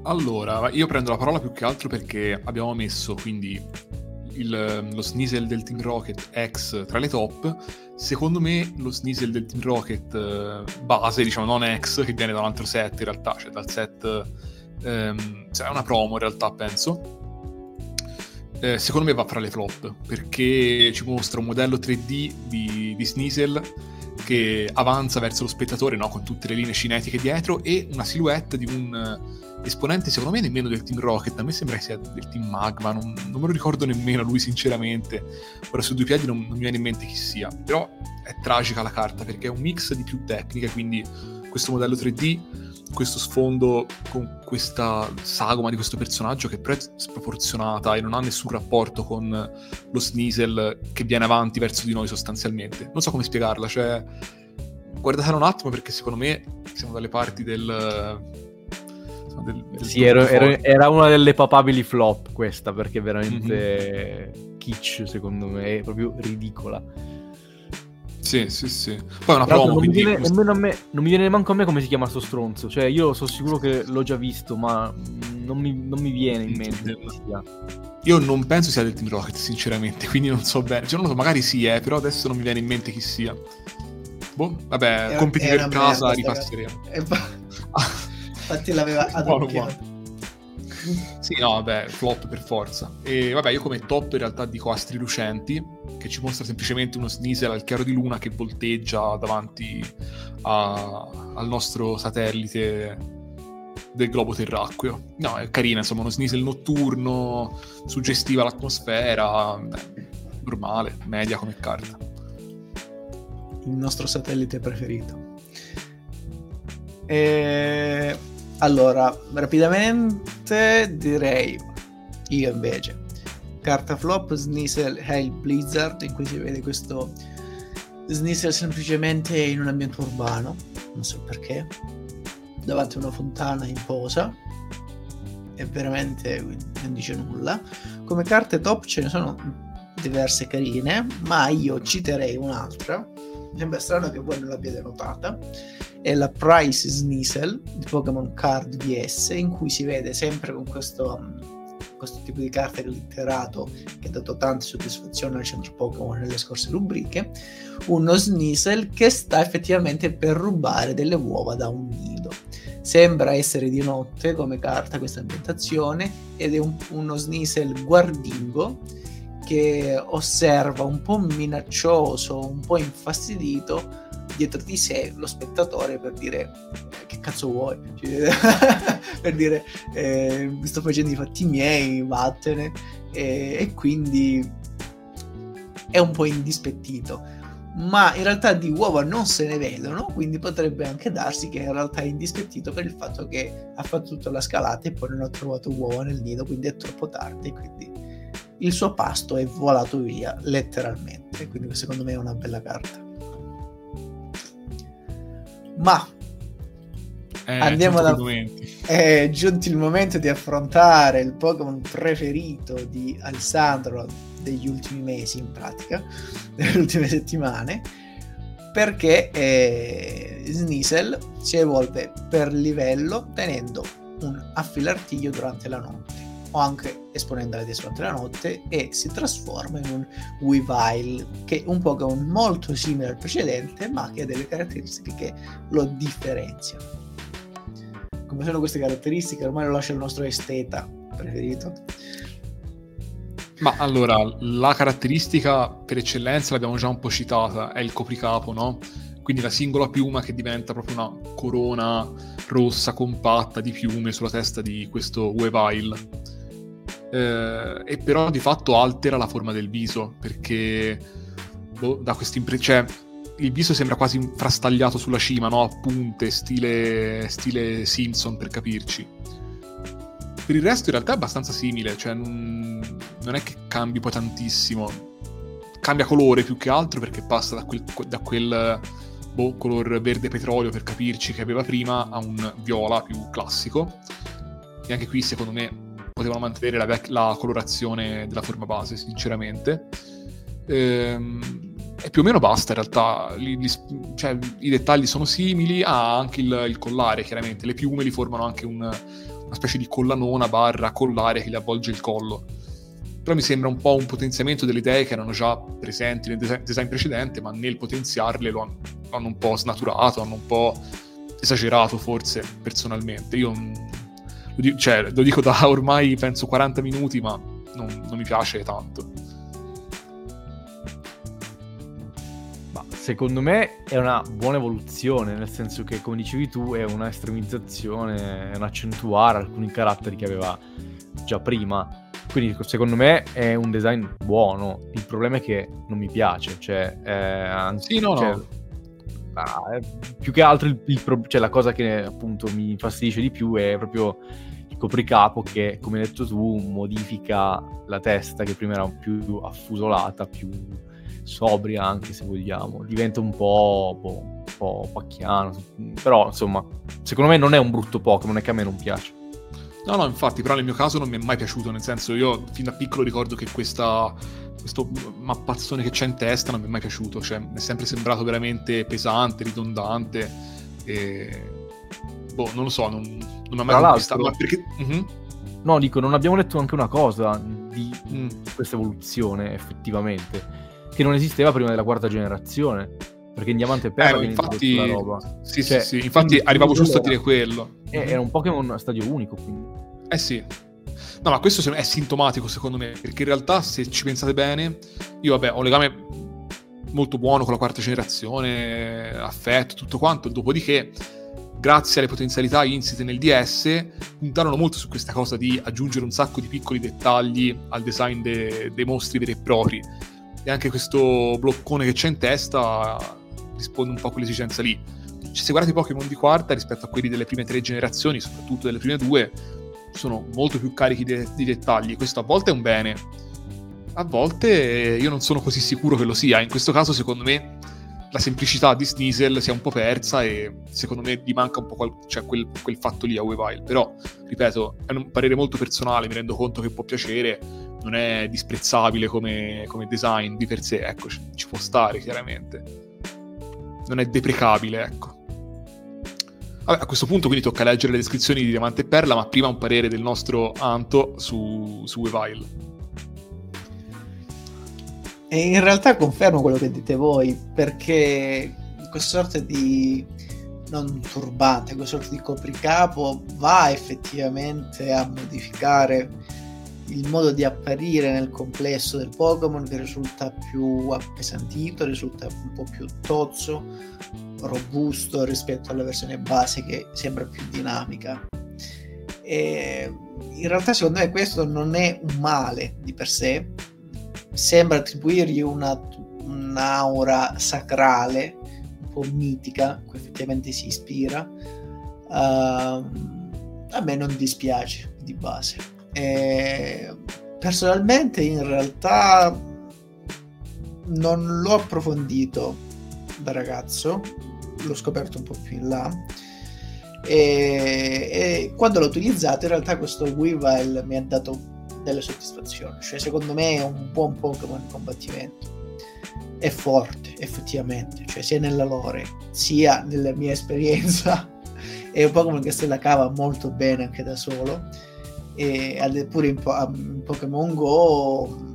Allora, io prendo la parola più che altro perché abbiamo messo quindi il, lo Sneasel del Team Rocket X tra le top. Secondo me lo Sneasel del Team Rocket eh, base, diciamo non X, che viene da un altro set in realtà, cioè dal set... Ehm, cioè è una promo in realtà, penso. Eh, secondo me va fra le flop, perché ci mostra un modello 3D di, di Sneasel che avanza verso lo spettatore no? con tutte le linee cinetiche dietro e una silhouette di un esponente secondo me nemmeno del team Rocket, a me sembra che sia del team Magma, non, non me lo ricordo nemmeno lui sinceramente, ora su due piedi non, non, mi viene in mente chi sia, però è tragica la carta perché è un mix di più tecniche, quindi questo modello 3D, questo sfondo con questa sagoma di questo personaggio che però è sproporzionata e non ha nessun rapporto con lo Sneasel che viene avanti verso di noi sostanzialmente. Non so come spiegarla, cioè guardatela un attimo perché secondo me siamo dalle parti del
del, del sì, ero, ero, era una delle papabili flop questa perché è veramente mm-hmm. kitsch secondo me, è proprio ridicola.
Sì, sì, sì. Poi una promo,
non, mi viene, a me, non mi viene neanche a me come si chiama sto stronzo. Cioè, io sono sicuro che l'ho già visto, ma non mi, non mi viene in mente.
Io non penso sia del Team Rocket, sinceramente, quindi non so bene. Cioè, non lo so, magari sì, eh, però adesso non mi viene in mente chi sia. Boh, vabbè, è, compiti per casa, ripasseremo. <laughs>
Infatti l'aveva adocchiato.
Sì, no, vabbè, flop per forza. E vabbè, io come top in realtà dico Astri Lucenti, che ci mostra semplicemente uno Sneasel al chiaro di luna che volteggia davanti a, al nostro satellite del globo terracqueo. No, è carina, insomma, uno Sneasel notturno, suggestiva l'atmosfera, beh, normale, media come carta.
Il nostro satellite preferito. E allora, rapidamente direi io invece. Carta flop Sneasel Hail Blizzard in cui si vede questo Sneasel semplicemente in un ambiente urbano, non so perché, davanti a una fontana in posa e veramente non dice nulla. Come carte top ce ne sono diverse carine, ma io citerei un'altra. Mi sembra strano che voi non l'abbiate notata, è la Price Sneasel di Pokémon Card VS, in cui si vede sempre con questo questo tipo di carta glitterato che ha dato tante soddisfazioni al centro Pokémon nelle scorse rubriche, uno Sneasel che sta effettivamente per rubare delle uova da un nido. Sembra essere di notte come carta questa ambientazione ed è un, uno Sneasel guardingo che osserva un po' minaccioso, un po' infastidito dietro di sé lo spettatore per dire che cazzo vuoi? Cioè, <laughs> per dire eh, sto facendo i fatti miei vattene. E, e quindi è un po' indispettito. Ma in realtà di uova non se ne vedono, quindi potrebbe anche darsi che in realtà è indispettito per il fatto che ha fatto tutta la scalata e poi non ha trovato uova nel nido, quindi è troppo tardi, quindi il suo pasto è volato via letteralmente, quindi secondo me è una bella carta. Ma
eh,
andiamo da... È giunto il momento di affrontare il Pokémon preferito di Alessandro degli ultimi mesi, in pratica, <laughs> delle ultime settimane, perché eh, Sneasel si evolve per livello tenendo un affilartiglio durante la notte o anche esponendo la durante la notte e si trasforma in un Weavile che è un Pokémon molto simile al precedente ma che ha delle caratteristiche che lo differenziano. Come sono queste caratteristiche ormai lo lascia il nostro esteta preferito.
Ma allora la caratteristica per eccellenza l'abbiamo già un po' citata è il copricapo no? quindi la singola piuma che diventa proprio una corona rossa compatta di piume sulla testa di questo Weavile eh, e però di fatto altera la forma del viso perché boh, da questa impressione cioè, il viso sembra quasi frastagliato sulla cima, no? A punte, stile, stile Simpson per capirci. Per il resto in realtà è abbastanza simile, cioè non, non è che cambi poi tantissimo. Cambia colore più che altro perché passa da quel, da quel boh, color verde petrolio per capirci che aveva prima a un viola più classico. E anche qui secondo me potevano mantenere la, vec- la colorazione della forma base, sinceramente. Ehm, e più o meno basta in realtà, li, li, cioè, i dettagli sono simili, ha anche il, il, collare chiaramente, le piume li formano anche un, una specie di collanona barra collare che le avvolge il collo. Però mi sembra un po' un potenziamento delle idee che erano già presenti nel design, design precedente, ma nel potenziarle lo hanno, lo hanno un po' snaturato, hanno un po' esagerato forse personalmente. Io cioè, lo dico da <laughs> ormai penso 40 minuti, ma non, non mi piace tanto.
Ma secondo me è una buona evoluzione, nel senso che, come dicevi tu, è una estremizzazione, è un accentuare alcuni caratteri che aveva già prima. Quindi secondo me è un design buono. Il problema è che non mi piace. Cioè, eh, anzi,
sì, no,
cioè,
no.
Ah, più che altro il, il, cioè, la cosa che appunto mi infastidisce di più è proprio il copricapo che, come hai detto tu, modifica la testa che prima era più affusolata, più sobria anche se vogliamo, diventa un po', po', un po' pacchiano, però insomma, secondo me non è un brutto Pokémon, è che a me non piace.
No, no, infatti, però nel mio caso non mi è mai piaciuto, nel senso io fin da piccolo ricordo che questa, questo mappazzone che c'è in testa non mi è mai piaciuto, cioè mi è sempre sembrato veramente pesante, ridondante e... Boh, non lo so, non, non mi ha mai conquistato, ma perché... Uh-huh.
No, dico, non abbiamo detto anche una cosa di mm. questa evoluzione effettivamente, che non esisteva prima della quarta generazione. Perché in Diamante e Perla
eh, infatti. Sì, cioè, sì, sì, infatti arrivavo giusto a dire quello.
Era un Pokémon a stadio unico, quindi.
Eh sì. No, ma questo è sintomatico secondo me, perché in realtà se ci pensate bene, io vabbè ho un legame molto buono con la quarta generazione, affetto, tutto quanto, dopodiché grazie alle potenzialità insite nel DS puntarono molto su questa cosa di aggiungere un sacco di piccoli dettagli al design de- dei mostri veri e propri e anche questo bloccone che c'è in testa risponde un po' a quell'esigenza lì. Se guardate i Pokémon di quarta rispetto a quelli delle prime tre generazioni, soprattutto delle prime due, sono molto più carichi di, di dettagli. Questo a volte è un bene, a volte io non sono così sicuro che lo sia. In questo caso, secondo me, la semplicità di Sneasel si è un po' persa e secondo me gli manca un po' qual- cioè quel, quel, fatto lì a Weavile. Però, ripeto, è un parere molto personale, mi rendo conto che può piacere, non è disprezzabile come, come design di per sé, ecco, ci, ci può stare chiaramente. Non è deprecabile, ecco. Vabbè, a questo punto quindi tocca leggere le descrizioni di Diamante e Perla, ma prima un parere del nostro Anto su, su Weavile.
E in realtà confermo quello che dite voi, perché questa sorta di non turbante, questa sorta di copricapo va effettivamente a modificare il modo di apparire nel complesso del Pokémon che risulta più appesantito, risulta un po' più tozzo, robusto rispetto alla versione base che sembra più dinamica. E in realtà secondo me questo non è un male di per sé, sembra attribuirgli una, un'aura sacrale, un po' mitica, cui effettivamente si ispira. Uh, a me non dispiace di base. E personalmente in realtà non l'ho approfondito da ragazzo, l'ho scoperto un po' più in là. E, e quando l'ho utilizzato in realtà questo Weavile mi ha dato delle soddisfazioni. Cioè, secondo me è un buon Pokémon in combattimento. È forte, effettivamente, cioè sia nella lore, sia nella mia esperienza. <laughs> è un Pokémon che se la cava molto bene anche da solo. E pure in, po- in Pokémon Go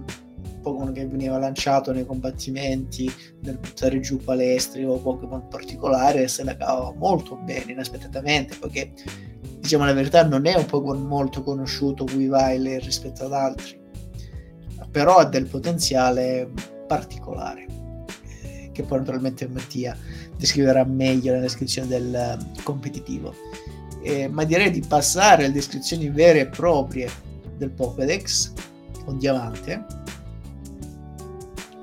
Pokémon che veniva lanciato nei combattimenti nel buttare giù palestri o Pokémon particolare se la cava molto bene inaspettatamente perché diciamo la verità, non è un Pokémon molto conosciuto Weavile rispetto ad altri, però ha del potenziale particolare, eh, che poi naturalmente Mattia descriverà meglio nella descrizione del eh, competitivo. Eh, ma direi di passare alle descrizioni vere e proprie del Pokédex con diamante.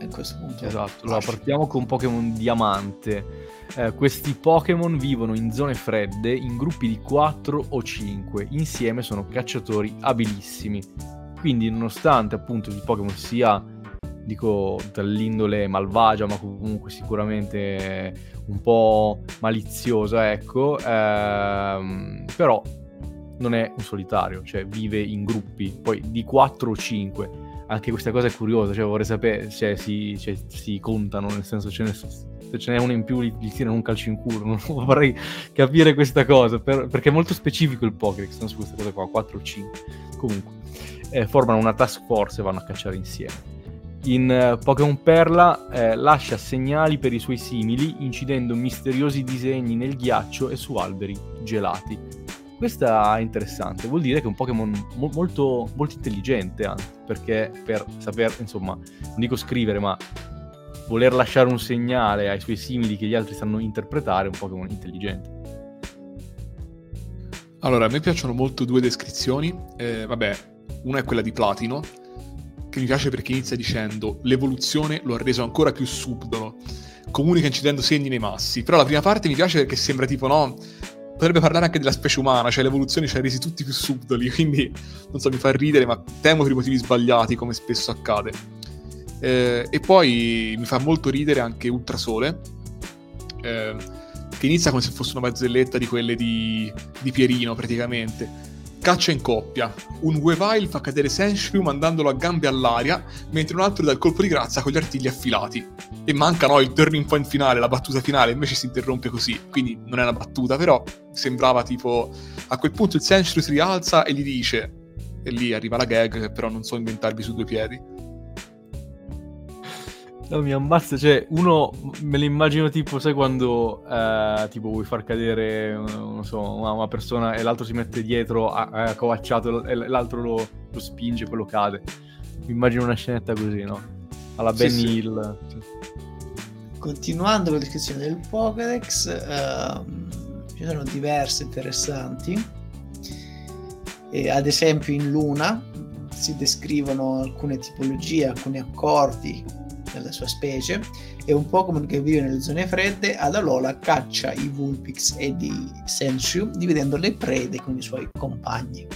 A questo punto. Esatto, allora partiamo con Pokémon Diamante eh, questi Pokémon vivono in zone fredde in gruppi di 4 o 5, insieme sono cacciatori abilissimi. Quindi nonostante appunto il Pokémon sia, dico, dall'indole malvagia, ma comunque sicuramente un po' maliziosa, ecco, ehm, però non è un solitario, cioè vive in gruppi, poi di 4 o 5. Anche questa cosa è curiosa, cioè vorrei sapere, cioè si, cioè, si contano, nel senso ce ne se ce n'è uno in più gli, gli tirano un calcio in culo. Non vorrei capire questa cosa per, perché è molto specifico il Pokédex, non su questa cosa qua, 4 o 5. Comunque, eh, formano una task force e vanno a cacciare insieme. In uh, Pokémon Perla eh, lascia segnali per i suoi simili, incidendo misteriosi disegni nel ghiaccio e su alberi gelati. Questa è interessante, vuol dire che è un Pokémon mo- molto, molto intelligente anche, perché per saper, insomma, non dico scrivere, ma voler lasciare un segnale ai suoi simili che gli altri sanno interpretare è un Pokémon intelligente.
Allora, a me piacciono molto due descrizioni. Eh, vabbè, una è quella di Platino, che mi piace perché inizia dicendo l'evoluzione lo ha reso ancora più subdolo, comunica incidendo segni nei massi. Però la prima parte mi piace perché sembra tipo, no, potrebbe parlare anche della specie umana, cioè l'evoluzione ci ha resi tutti più subdoli, <laughs> quindi non so, mi fa ridere, ma temo per i motivi sbagliati, come spesso accade. Eh, e poi mi fa molto ridere anche Ultrasole, eh, che inizia come se fosse una barzelletta di quelle di, di Pierino praticamente. Caccia in coppia. Un Weavile fa cadere Senshiu mandandolo a gambe all'aria, mentre un altro dà il colpo di grazia con gli artigli affilati. E manca no, il turning point finale, la battuta finale, invece si interrompe così. Quindi non è una battuta, però sembrava tipo... A quel punto il Senshiu si rialza e gli dice... E lì arriva la gag però non so inventarvi su due piedi
No, mi ammazza, cioè, uno me l'immagino tipo, sai quando eh, tipo vuoi far cadere, non so, una, una, persona e l'altro si mette dietro accovacciato e l'altro lo, lo spinge e poi lo cade. Mi immagino una scenetta così, no? Alla Benny sì. Hill. Sì.
Continuando con la descrizione del Pokédex, ehm, ci sono diverse interessanti. E ad esempio in Luna si descrivono alcune tipologie, alcuni accordi della sua specie, è un Pokémon che vive nelle zone fredde, ad Alola caccia i Vulpix e i Senshu, dividendo le prede con i suoi compagni.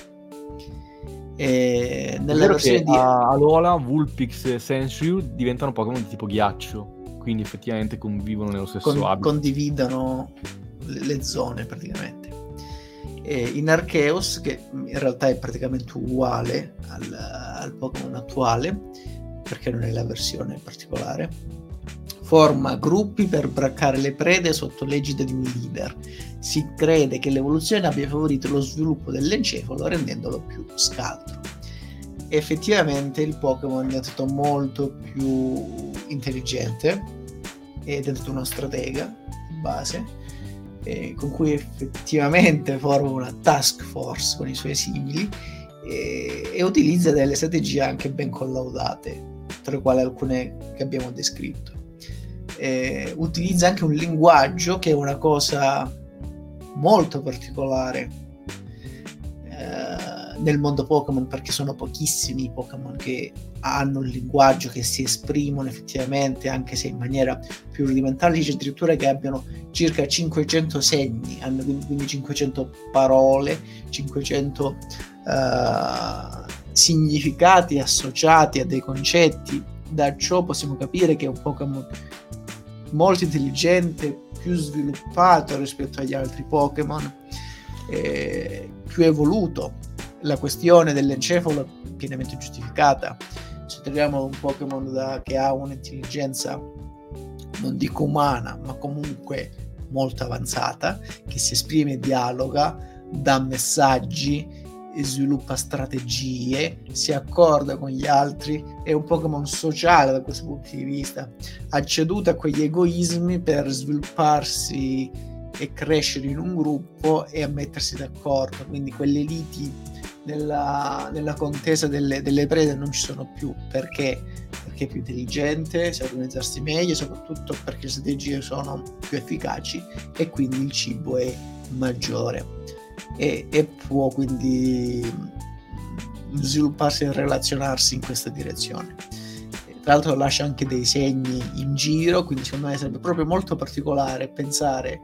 E nella versione di Alola, Vulpix e Senshu diventano Pokémon di tipo ghiaccio, quindi effettivamente convivono nello stesso con,
habitat. Condividono le, le zone praticamente. E in Arceus, che in realtà è praticamente uguale al, al Pokémon attuale, perché non è la versione particolare, Forma gruppi per braccare le prede sotto l'egida di un leader. Si crede che l'evoluzione abbia favorito lo sviluppo dell'encefalo rendendolo più scaltro. Effettivamente il Pokémon è diventato molto più intelligente ed è diventato una stratega di base eh, con cui effettivamente forma una task force con i suoi simili e, e utilizza delle strategie anche ben collaudate, tra le quali alcune che abbiamo descritto. Eh, utilizza anche un linguaggio che è una cosa molto particolare eh, nel mondo Pokémon perché sono pochissimi i Pokémon che hanno un linguaggio che si esprimono effettivamente anche se in maniera più rudimentale dice addirittura che abbiano circa 500 segni hanno quindi 500 parole 500 uh, significati associati a dei concetti da ciò possiamo capire che è un Pokémon molto intelligente più sviluppato rispetto agli altri Pokémon più evoluto. La questione dell'encefalo è pienamente giustificata. Se troviamo un Pokémon che ha un'intelligenza non dico umana, ma comunque molto avanzata, che si esprime e dialoga, dà messaggi, sviluppa strategie, si accorda con gli altri, è un Pokémon sociale da questo punto di vista, ha ceduto a quegli egoismi per svilupparsi e crescere in un gruppo e a mettersi d'accordo, quindi quelle liti nella, nella contesa delle, delle, prede non ci sono più. Perché? perché è più intelligente, sa organizzarsi meglio, soprattutto perché le strategie sono più efficaci e quindi il cibo è maggiore e, e può quindi svilupparsi e relazionarsi in questa direzione. Tra l'altro lascia anche dei segni in giro, quindi secondo me sarebbe proprio molto particolare pensare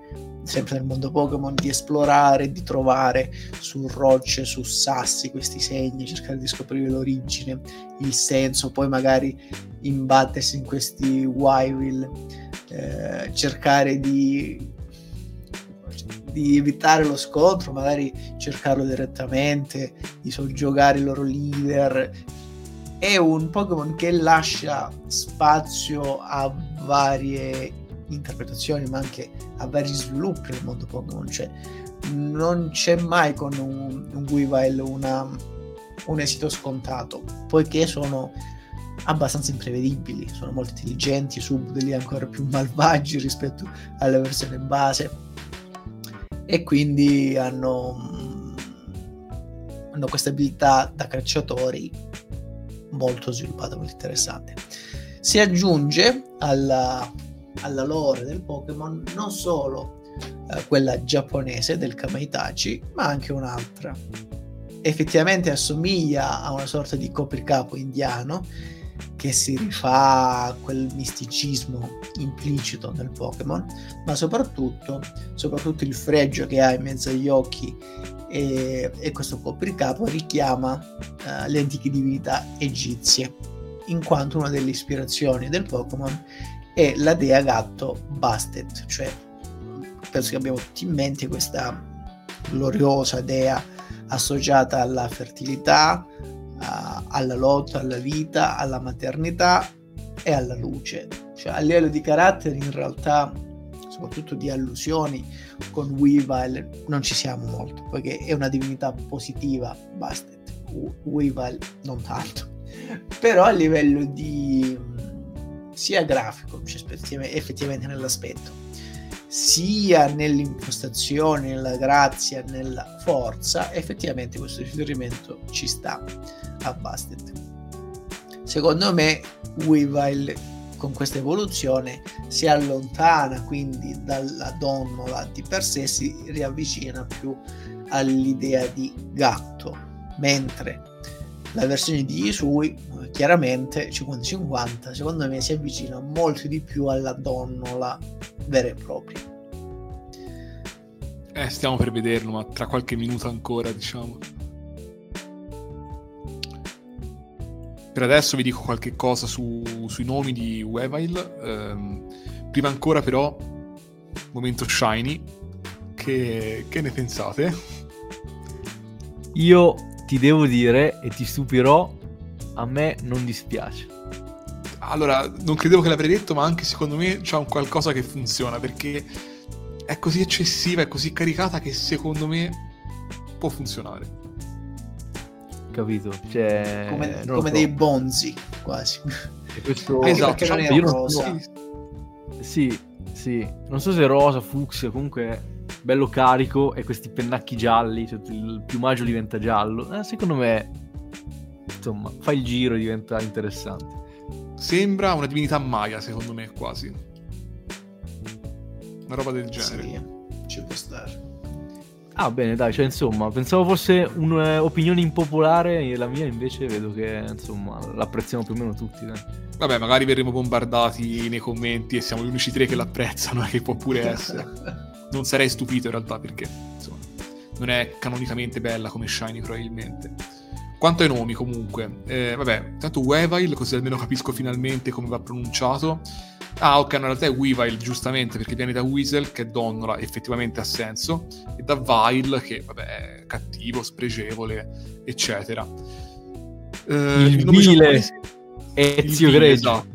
sempre nel mondo Pokémon, di esplorare, di trovare su rocce, su sassi questi segni, cercare di scoprire l'origine, il senso, poi magari imbattersi in questi Wyville, eh, cercare di, di evitare lo scontro, magari cercarlo direttamente, di soggiogare i loro leader. È un Pokémon che lascia spazio a varie interpretazioni ma anche a vari sviluppi nel mondo Pokémon cioè non c'è mai con un, un Weavile una, un esito scontato poiché sono abbastanza imprevedibili sono molto intelligenti subdoli ancora più malvagi rispetto alla versione base e quindi hanno, hanno questa abilità da cacciatori molto sviluppata molto interessante si aggiunge alla alla lore del Pokémon non solo eh, quella giapponese del Kamaitachi, ma anche un'altra. Effettivamente assomiglia a una sorta di copricapo indiano che si rifà a quel misticismo implicito nel Pokémon, ma soprattutto, soprattutto il fregio che ha in mezzo agli occhi e, e questo copricapo richiama uh, le antiche divinità egizie, in quanto una delle ispirazioni del Pokémon e la dea gatto Bastet, cioè penso che abbiamo tutti in mente questa gloriosa dea associata alla fertilità, a, alla lotta, alla vita, alla maternità e alla luce. Cioè, a livello di carattere, in realtà, soprattutto di allusioni, con Weavile non ci siamo molto, poiché è una divinità positiva, Bastet. Weavile non tanto. Però a livello di sia grafico, cioè effettivamente nell'aspetto, sia nell'impostazione, nella grazia, nella forza, effettivamente questo riferimento ci sta a Bastet. Secondo me Weavile con questa evoluzione si allontana quindi dalla donnola di per sé, si riavvicina più all'idea di gatto, mentre la versione di Isui chiaramente 50-50 secondo me si avvicina molto di più alla donnola vera e propria
eh stiamo per vederlo ma tra qualche minuto ancora diciamo per adesso vi dico qualche cosa su, sui nomi di Weavile ehm, prima ancora però momento shiny che, che ne pensate?
Io ti devo dire e ti stupirò, a me non dispiace.
allora, non credevo che l'avrei detto, ma anche secondo me c'è un qualcosa che funziona perché è così eccessiva, è così caricata che secondo me può funzionare.
Capito? Cioè,
come, come dei bonzi, quasi.
Questo...
Esatto,
non è
io non
rosa.
so- Sì, sì. Non so se è rosa, fucsia, comunque bello carico e questi pennacchi gialli, cioè il piumaggio diventa giallo. Eh, secondo me, insomma, fa il giro e diventa interessante.
Sembra una divinità maya, secondo me, quasi. Una roba del genere.
Sì, ci può stare.
Ah, bene, dai, cioè, insomma, pensavo fosse un'opinione impopolare e la mia invece vedo che, insomma, l'apprezziamo più o meno tutti, dai.
Vabbè, magari verremo bombardati nei commenti e siamo gli unici tre che l'apprezzano, che può pure essere. <laughs> Non sarei stupito in realtà perché, insomma, non è canonicamente bella come Shiny probabilmente. Quanto ai nomi, comunque, eh, vabbè, tanto Weavile, così almeno capisco finalmente come va pronunciato. Ah, ok, no, in realtà è Weavile, giustamente, perché viene da Weasel, che è donnola, effettivamente ha senso, e da Vile, che, vabbè, è cattivo, spregevole, eccetera. Eh,
Il vile
il vile,
Greggio.
esatto.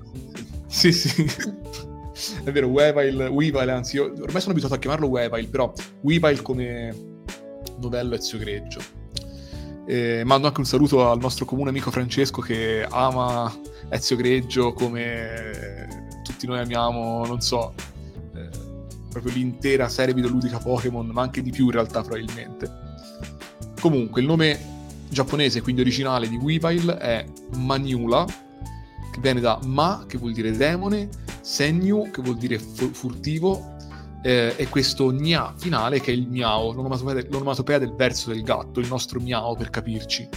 Sì, sì. <laughs> è vero, Weavile, Weavile, anzi, io ormai sono abituato a chiamarlo Weavile, però Weavile come novello Ezio Greggio. Eh, mando anche un saluto al nostro comune amico Francesco che ama Ezio Greggio come tutti noi amiamo, non so, eh, proprio l'intera serie videoludica Pokémon, ma anche di più in realtà probabilmente. Comunque, il nome giapponese, quindi originale di Weavile, è Maniula, che viene da Ma, che vuol dire demone, Senyu, che vuol dire fu- furtivo, eh, e questo Nya finale, che è il miao, l'onomatopea l'onomatopea del verso del gatto, il nostro miao per capirci.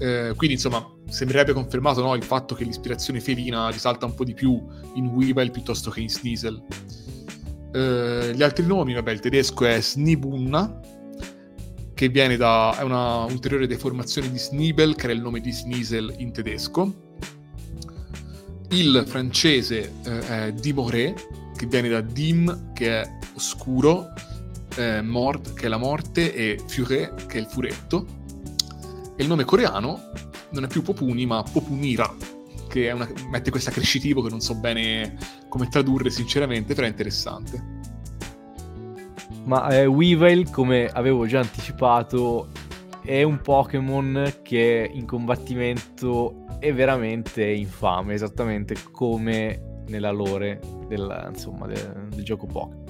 Eh, quindi, insomma, sembrerebbe confermato no, il fatto che l'ispirazione felina risalta un po' di più in Weavile piuttosto che in Sneasel. Eh, gli altri nomi, vabbè, il tedesco è Snibunna, che viene da è una ulteriore deformazione di Snibel, che era il nome di Sneasel in tedesco. Il francese eh, è Dimoré, che viene da Dim, che è oscuro, eh, Mort, che è la morte, e Furé, che è il furetto. E il nome coreano non è più Popuni, ma Popunira, che è una- mette questo accrescitivo che non so bene come tradurre sinceramente, però è interessante.
Ma eh, Weavile, come avevo già anticipato, è un Pokémon che in combattimento è veramente infame, esattamente come nella lore del, insomma, del- del gioco Pokémon.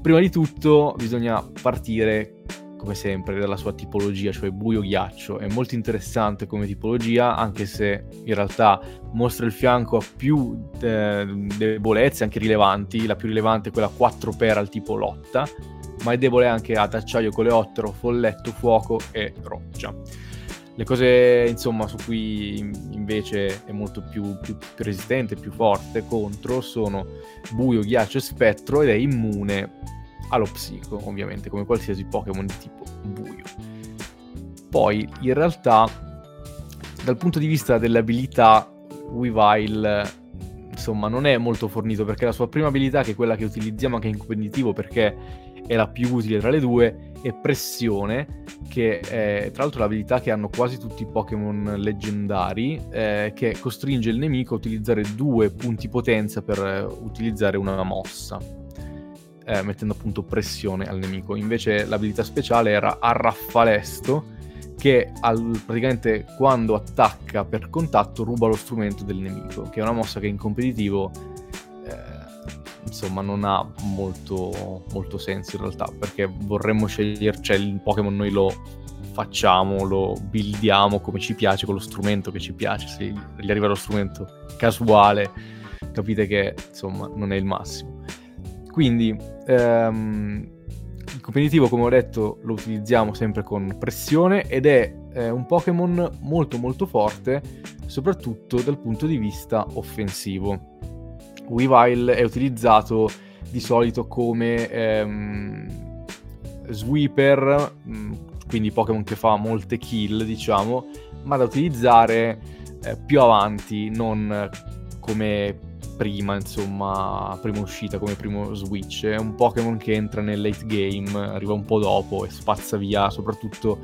Prima di tutto bisogna partire, come sempre, dalla sua tipologia, cioè buio ghiaccio. È molto interessante come tipologia, anche se in realtà mostra il fianco a più eh, debolezze, anche rilevanti. La più rilevante è quella 4 per al tipo lotta, ma è debole anche ad acciaio coleottero, folletto, fuoco e roccia. Le cose, insomma, su cui invece è molto più, più- più resistente, più forte contro sono buio, ghiaccio e spettro ed è immune allo psico, ovviamente, come qualsiasi Pokémon di tipo buio. Poi, in realtà, dal punto di vista delle abilità, Weavile, insomma, non è molto fornito perché la sua prima abilità, che è quella che utilizziamo anche in competitivo perché è la più utile tra le due, è pressione, che è tra l'altro l'abilità che hanno quasi tutti i Pokémon leggendari, eh, che costringe il nemico a utilizzare due punti potenza per eh, utilizzare una mossa, eh, mettendo appunto pressione al nemico. Invece l'abilità speciale era Arraffalesto, che al- praticamente quando attacca per contatto ruba lo strumento del nemico, che è una mossa che in competitivo eh, insomma non ha molto, molto senso in realtà, perché vorremmo scegliere, cioè il Pokémon noi lo facciamo, lo buildiamo come ci piace, con lo strumento che ci piace, se gli arriva lo strumento casuale, capite che insomma non è il massimo. Quindi ehm, il competitivo, come ho detto, lo utilizziamo sempre con pressione ed è eh, un Pokémon molto molto forte, soprattutto dal punto di vista offensivo. Weavile è utilizzato di solito come ehm, sweeper, mh, quindi Pokémon che fa molte kill, diciamo, ma da utilizzare eh, più avanti, non come prima, insomma, prima uscita, come primo switch. È un Pokémon che entra nel late game, arriva un po' dopo e spazza via soprattutto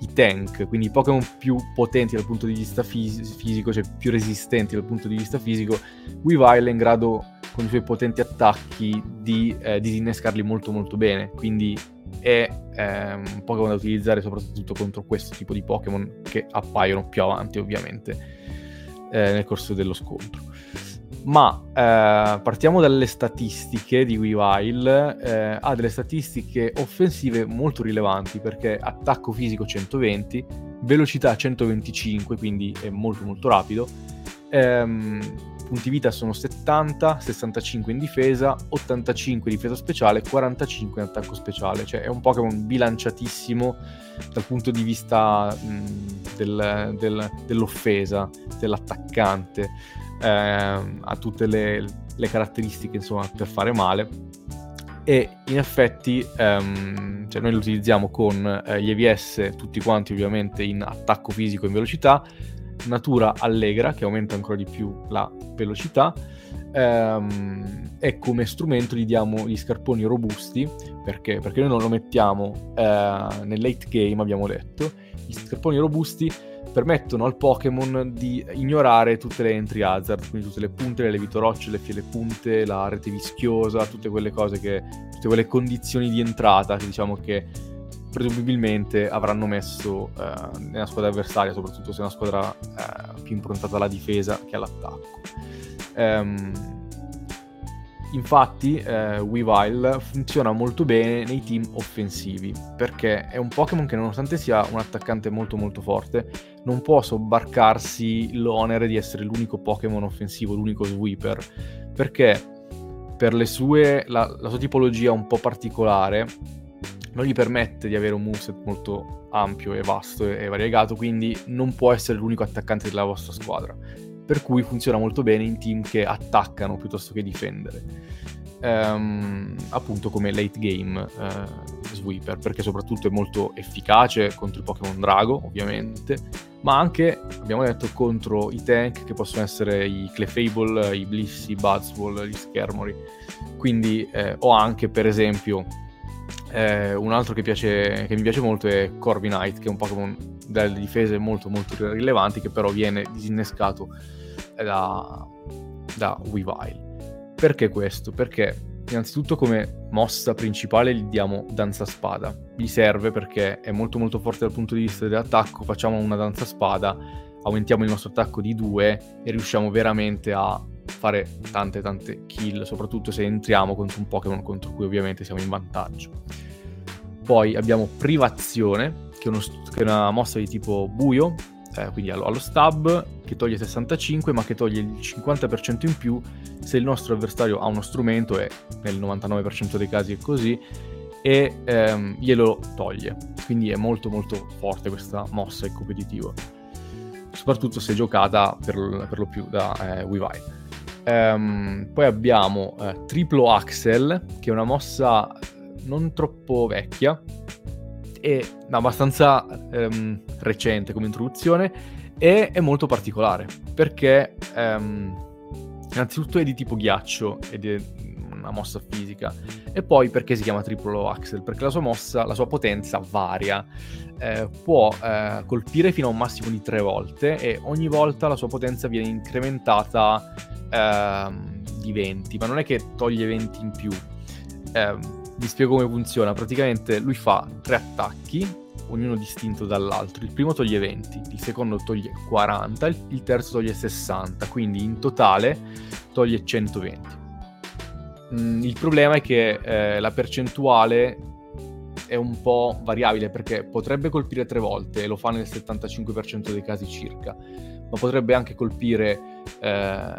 i tank, quindi i Pokémon più potenti dal punto di vista fis- fisico, cioè più resistenti dal punto di vista fisico, Weavile è in grado con i suoi potenti attacchi di eh, disinnescarli molto molto bene, quindi è eh, un Pokémon da utilizzare soprattutto contro questo tipo di Pokémon che appaiono più avanti ovviamente eh, nel corso dello scontro. Ma eh, partiamo dalle statistiche di Weavile, eh, ha delle statistiche offensive molto rilevanti perché attacco fisico 120, velocità 125, quindi è molto molto rapido, ehm, punti vita sono 70, 65 in difesa, 85 in difesa speciale, 45 in attacco speciale, cioè è un Pokémon bilanciatissimo dal punto di vista mh, del, del, dell'offesa, dell'attaccante, eh, ha tutte le, le, caratteristiche insomma per fare male. E in effetti ehm, cioè noi lo utilizziamo con eh, gli EVS tutti quanti ovviamente in attacco fisico e in velocità. Natura allegra che aumenta ancora di più la velocità. Ehm, e come strumento gli diamo gli scarponi robusti perché? Perché noi non lo mettiamo eh, nel late game abbiamo detto. Gli scarponi robusti permettono al Pokémon di ignorare tutte le entry hazard, quindi tutte le punte, le levitorocce, le fiele punte, la rete vischiosa, tutte quelle cose che, tutte quelle condizioni di entrata che diciamo che presumibilmente avranno messo eh, nella squadra avversaria, soprattutto se è una squadra eh, più improntata alla difesa che all'attacco. Um, Infatti, eh, Weavile funziona molto bene nei team offensivi perché è un Pokémon che, nonostante sia un attaccante molto molto forte, non può sobbarcarsi l'onere di essere l'unico Pokémon offensivo, l'unico sweeper. Perché per sue, la, la sua tipologia un po' particolare non gli permette di avere un moveset molto ampio e vasto e variegato, quindi non può essere l'unico attaccante della vostra squadra. Per cui funziona molto bene in team che attaccano piuttosto che difendere. Um, appunto come late game uh, sweeper, perché soprattutto è molto efficace contro i Pokémon Drago, ovviamente, ma anche, abbiamo detto, contro i tank che possono essere i Clefable, i Blissey, i Buzzwole, gli Schermori. Quindi, eh, o anche, per esempio, eh, un altro che, piace, che, mi piace molto è Corviknight, che è un Pokémon dalle difese molto molto rilevanti, che però viene disinnescato da, da Weavile. Perché questo? Perché innanzitutto come mossa principale gli diamo danza spada. Gli serve perché è molto molto forte dal punto di vista dell'attacco, facciamo una danza spada, aumentiamo il nostro attacco di 2 e riusciamo veramente a fare tante tante kill, soprattutto se entriamo contro un Pokémon contro cui ovviamente siamo in vantaggio. Poi abbiamo privazione, che è, uno, che è una mossa di tipo buio, eh, quindi allo, allo, stab, che toglie 65, ma che toglie il 50% in più se il nostro avversario ha uno strumento, e nel 99% dei casi è così, e ehm, glielo toglie. Quindi è molto molto forte questa mossa in competitivo, soprattutto se giocata per, per lo più da eh, Weavile. Um, poi abbiamo uh, Triplo Axel, che è una mossa non troppo vecchia e abbastanza um, recente come introduzione e è molto particolare perché um, innanzitutto è di tipo ghiaccio ed è una mossa fisica e poi perché si chiama Triplo Axel perché la sua mossa, la sua potenza varia eh, può eh, colpire fino a un massimo di tre volte e ogni volta la sua potenza viene incrementata eh, di 20, ma non è che toglie 20 in più. Eh, vi spiego come funziona. Praticamente lui fa tre attacchi, ognuno distinto dall'altro. Il primo toglie 20, il secondo toglie 40, il terzo toglie 60, quindi in totale toglie 120. Mm, il problema è che eh, la percentuale è un po' variabile perché potrebbe colpire tre volte e lo fa nel 75% dei casi circa, ma potrebbe anche colpire eh,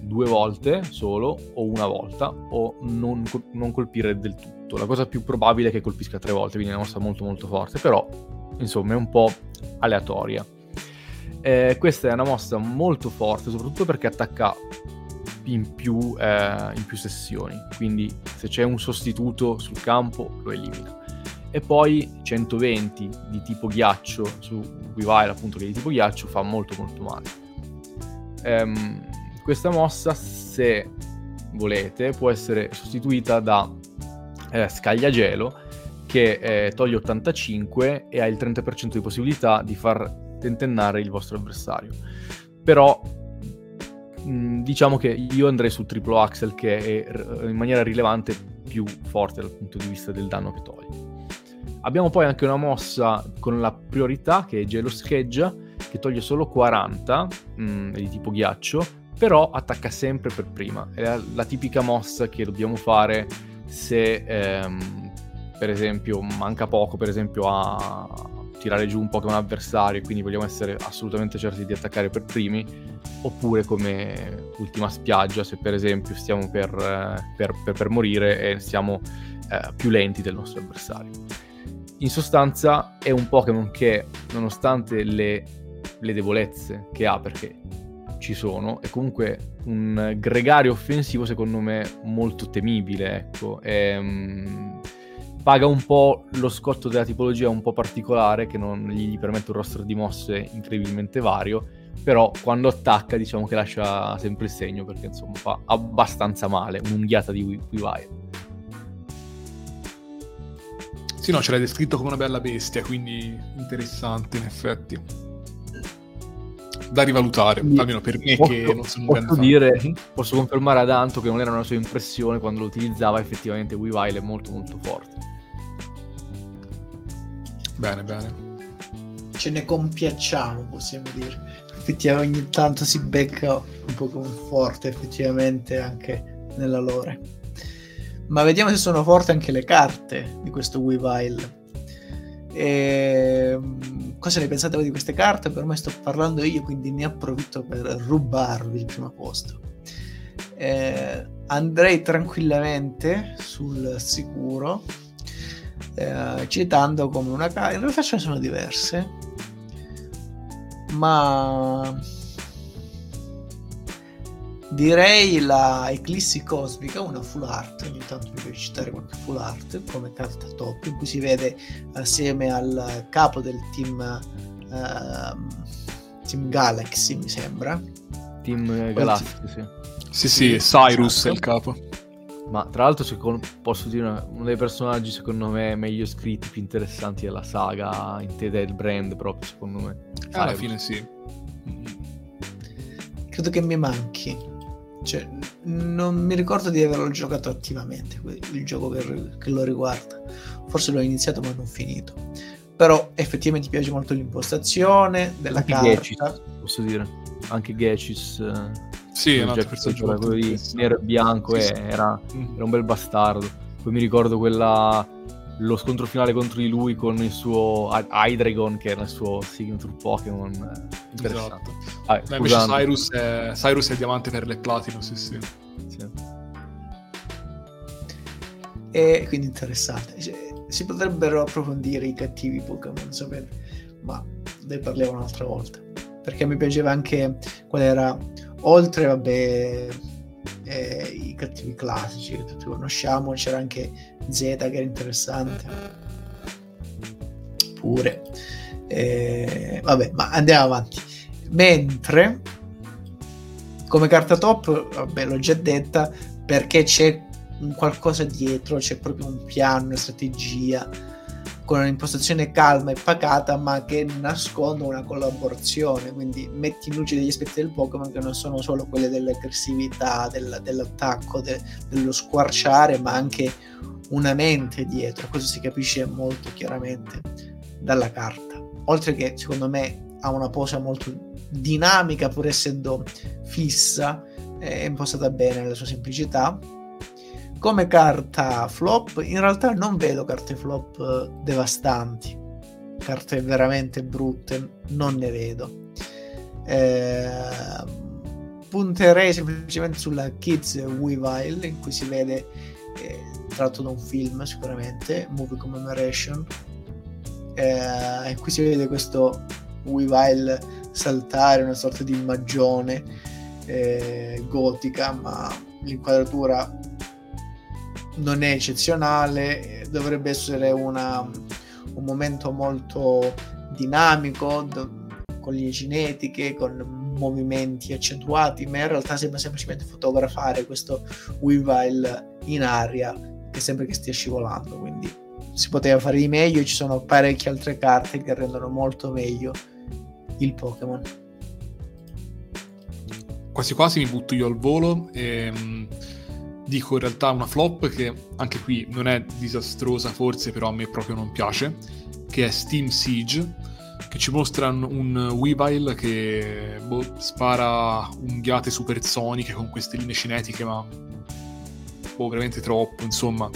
due volte solo o una volta o non, non, colpire del tutto. La cosa più probabile è che colpisca tre volte, quindi è una mossa molto molto forte, però insomma è un po' aleatoria. Eh, questa è una mossa molto forte, soprattutto perché attacca in più, eh, in più sessioni, quindi se c'è un sostituto sul campo lo elimina. E poi 120 di tipo ghiaccio su Weavile appunto che di tipo ghiaccio fa molto molto male. Ehm, questa mossa se volete può essere sostituita da eh, scagliagelo che eh, toglie 85 e ha il 30% di possibilità di far tentennare il vostro avversario. Però mh, diciamo che io andrei sul triplo axel che è in maniera rilevante più forte dal punto di vista del danno che toglie. Abbiamo poi anche una mossa con la priorità che è gelo scheggia che toglie solo 40 mh, di tipo ghiaccio però attacca sempre per prima. È la, la tipica mossa che dobbiamo fare se ehm, per esempio manca poco per esempio a tirare giù un Pokémon avversario e quindi vogliamo essere assolutamente certi di attaccare per primi oppure come ultima spiaggia se per esempio stiamo per, per, per, per morire e siamo eh, più lenti del nostro avversario. In sostanza è un Pokémon che nonostante le, le debolezze che ha perché ci sono, è comunque un gregario offensivo secondo me molto temibile, ecco. E, um, paga un po' lo scotto della tipologia un po' particolare che non gli permette un rostro di mosse incredibilmente vario, però quando attacca diciamo che lascia sempre il segno perché insomma fa abbastanza male, un'unghiata di Weavile.
Sì, no, ce l'hai descritto come una bella bestia, quindi interessante in effetti da rivalutare, Quindi, almeno per me
posso,
che
non sono un posso dire, fan. Posso confermare ad Anto che non era una sua impressione quando lo utilizzava, effettivamente Weavile è molto molto forte.
Bene, bene.
Ce ne compiacciamo, possiamo dire. Effettivamente ogni tanto si becca un po' come forte, effettivamente, anche nella lore. Ma vediamo se sono forti anche le carte di questo Weavile. E ehm, cosa ne pensate voi di queste carte? Per me sto parlando io, quindi ne approfitto per rubarvi il primo posto. Eh, andrei tranquillamente sul sicuro, eh, citando come una carta. In realtà ce ne sono diverse, ma Direi la Eclissi Cosmica, una full art, ogni tanto mi piace citare qualche full art come carta top, in cui si vede assieme al capo del team, uh, team Galaxy, mi sembra.
Team Galaxy, sì.
Sì, sì, Cyrus esatto. è il capo.
Ma tra l'altro secondo, posso dire uno dei personaggi secondo me meglio scritti, più interessanti della saga, in te del brand proprio secondo me.
Alla fine sì.
Credo che mi manchi cioè, non mi ricordo di averlo giocato attivamente, il gioco che, che lo riguarda. Forse l'ho iniziato ma non finito. Però effettivamente mi piace molto l'impostazione della Anche carta.
Gecis, posso dire. Anche Gecis.
Eh, sì, è un altro personaggio.
Quello di nero e bianco sì, sì. Era, era un bel bastardo. Poi mi ricordo quella lo scontro finale contro di lui con il suo Hydreigon che era il suo signature Pokémon
esatto. Ah, Beh, invece Cyrus è, Cyrus è diamante per le platino sì sì, sì.
e quindi interessante. Cioè, si potrebbero approfondire i cattivi Pokémon sapete ma ne parliamo un'altra volta. Perché mi piaceva anche qual era oltre vabbè eh, i cattivi classici che tutti conosciamo, c'era anche Z che era interessante. Pure. Eh, vabbè, ma andiamo avanti. Mentre come carta top, vabbè, l'ho già detta, perché c'è un qualcosa dietro, c'è proprio un piano, una strategia con un'impostazione calma e pacata, ma che nasconde una collaborazione. Quindi metti in luce degli aspetti del Pokémon che non sono solo quelli dell'aggressività, del, dell'attacco, de, dello squarciare, ma anche una mente dietro. Questo si capisce molto chiaramente dalla carta. Oltre che, secondo me, ha una posa molto dinamica, pur essendo fissa, è impostata bene nella sua semplicità come carta flop, in realtà non vedo carte flop eh, devastanti, carte veramente brutte, non ne vedo. Eh, punterei semplicemente sulla Kids Weavile, in cui si vede eh, tratto da un film sicuramente, Movie Commemoration, eh, in cui si vede questo Weavile saltare una sorta di magione eh, gotica, ma l'inquadratura non è eccezionale, dovrebbe essere una, un momento molto dinamico, do, con linee cinetiche, con movimenti accentuati, ma in realtà sembra semplicemente fotografare questo Weavile in aria che sembra che stia scivolando, quindi si poteva fare di meglio, ci sono parecchie altre carte che rendono molto meglio il Pokémon.
Quasi quasi mi butto io al volo e mm, dico in realtà una flop che anche qui non è disastrosa forse, però a me proprio non piace, che è Steam Siege che ci mostra un Weavile che boh, spara unghiate supersoniche con queste linee cinetiche, ma boh, veramente troppo, insomma.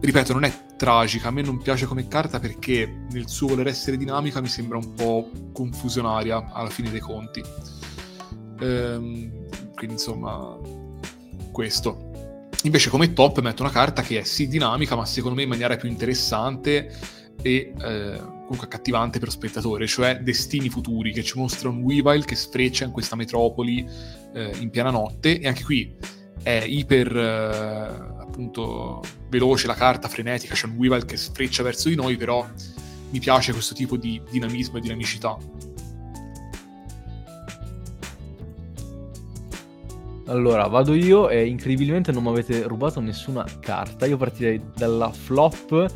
Ripeto, non è tragica, a me non piace come carta perché nel suo voler essere dinamica mi sembra un po' confusionaria alla fine dei conti. Ehm, quindi insomma, questo. Invece come top metto una carta che è sì dinamica, ma secondo me in maniera più interessante e eh, comunque accattivante per lo spettatore, cioè Destini Futuri, che ci mostra un Weavile che sfreccia in questa metropoli eh, in piena notte e anche qui è iper eh, appunto veloce la carta, frenetica, c'è un Weavile che sfreccia verso di noi, però mi piace questo tipo di dinamismo e dinamicità.
Allora, vado io e incredibilmente non mi avete rubato nessuna carta. Io partirei dalla flop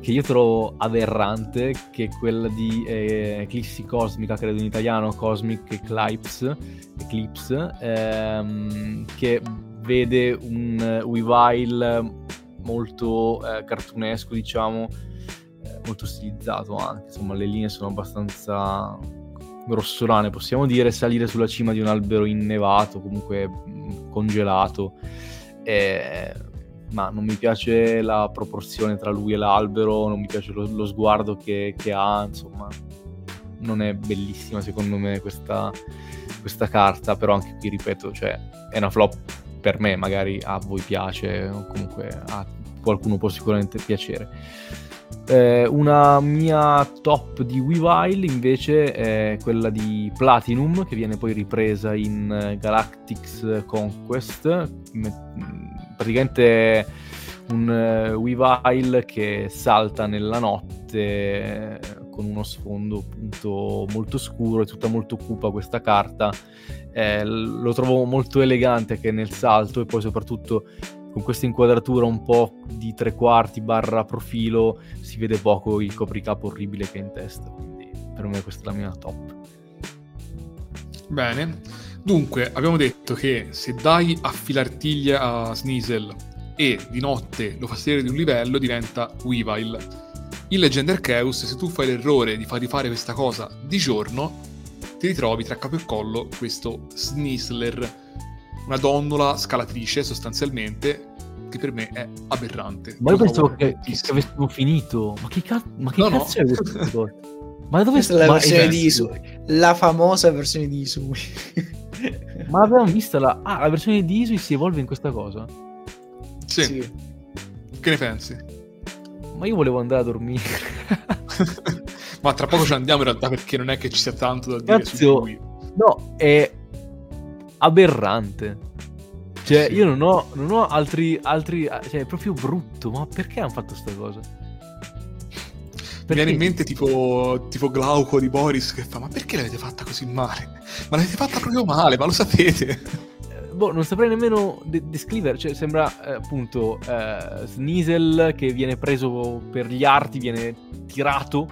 che io trovo aberrante, che è quella di eh, Eclissi Cosmica, credo in italiano, Cosmic Eclipse, Eclipse ehm, che vede un Weavile molto eh, cartunesco, diciamo, eh, molto stilizzato anche, insomma le linee sono abbastanza grossolane, possiamo dire, salire sulla cima di un albero innevato, comunque mh, congelato. Eh, ma non mi piace la proporzione tra lui e l'albero, non mi piace lo, lo sguardo che, che, ha, insomma, non è bellissima secondo me questa, questa carta, però anche qui ripeto, cioè, è una flop per me, magari a voi piace o comunque a qualcuno può sicuramente piacere. Eh, una mia top di Weavile invece è quella di Platinum che viene poi ripresa in Galactics Conquest. Praticamente un uh, Weavile che salta nella notte eh, con uno sfondo appunto molto scuro e tutta molto cupa questa carta. Eh, lo trovo molto elegante che nel salto e poi soprattutto con questa inquadratura un po' di tre quarti barra profilo si vede poco il copricapo orribile che è in testa quindi per me questa è la mia top
bene Dunque, abbiamo detto che se dai a filartiglia a Sneasel e di notte lo fa salire di un livello, diventa Weavile. In Legend Arceus, se tu fai l'errore di far rifare questa cosa di giorno, ti ritrovi tra capo e collo questo Sneasler, una donnola scalatrice sostanzialmente, che per me è aberrante.
Ma io pensavo che, che, avessimo finito. Ma che, ca- ma che no, cazzo no. è questo? <laughs> Ma dove sta
la versione di Isui? La famosa versione di Isui. <laughs>
Ma avevamo visto la... Ah, la versione di Isui si evolve in questa cosa?
Sì. sì. Che ne pensi?
Ma io volevo andare a dormire. <laughs>
Ma tra poco ci andiamo in realtà perché non è che ci sia tanto da dire Cazzo, su lui.
No, è aberrante. Cioè, sì. io non ho, non ho altri, altri... Cioè, è proprio brutto. Ma perché hanno fatto questa cosa?
Mi viene in mente tipo, tipo Glauco di Boris che fa ma perché l'avete fatta così male? Ma l'avete fatta proprio male, ma lo sapete?
Eh, boh, non saprei nemmeno de- descrivere, cioè sembra eh, appunto eh, Sneasel che viene preso per gli arti, viene tirato.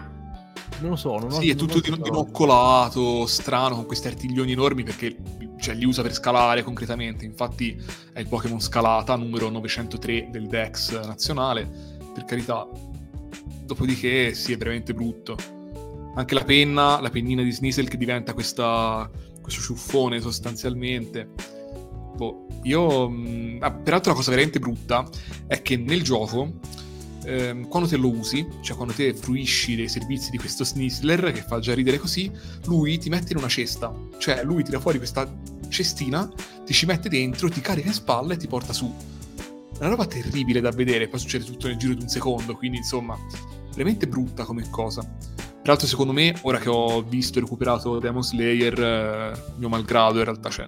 Non lo so, non
Sì,
ho,
è tutto din- dinoccolato, strano, con questi artiglioni enormi perché cioè, li usa per scalare concretamente. Infatti è il Pokémon scalata numero 903 del Dex nazionale. Per carità, Dopodiché sì, è veramente brutto. Anche la penna, la pennina di Sneasel che diventa questa, questo ciuffone sostanzialmente. Boh, io... Mh, mm, ah, peraltro la cosa veramente brutta è che nel gioco, ehm, quando te lo usi, cioè quando te fruisci dei servizi di questo Sneasler, che fa già ridere così, lui ti mette in una cesta. Cioè lui tira fuori questa cestina, ti ci mette dentro, ti carica in spalla e ti porta su una roba terribile da vedere, poi succede tutto nel giro di un secondo, quindi insomma, veramente brutta come cosa. Peraltro secondo me, ora che ho visto e recuperato Demon Slayer, eh, mio malgrado in realtà c'è.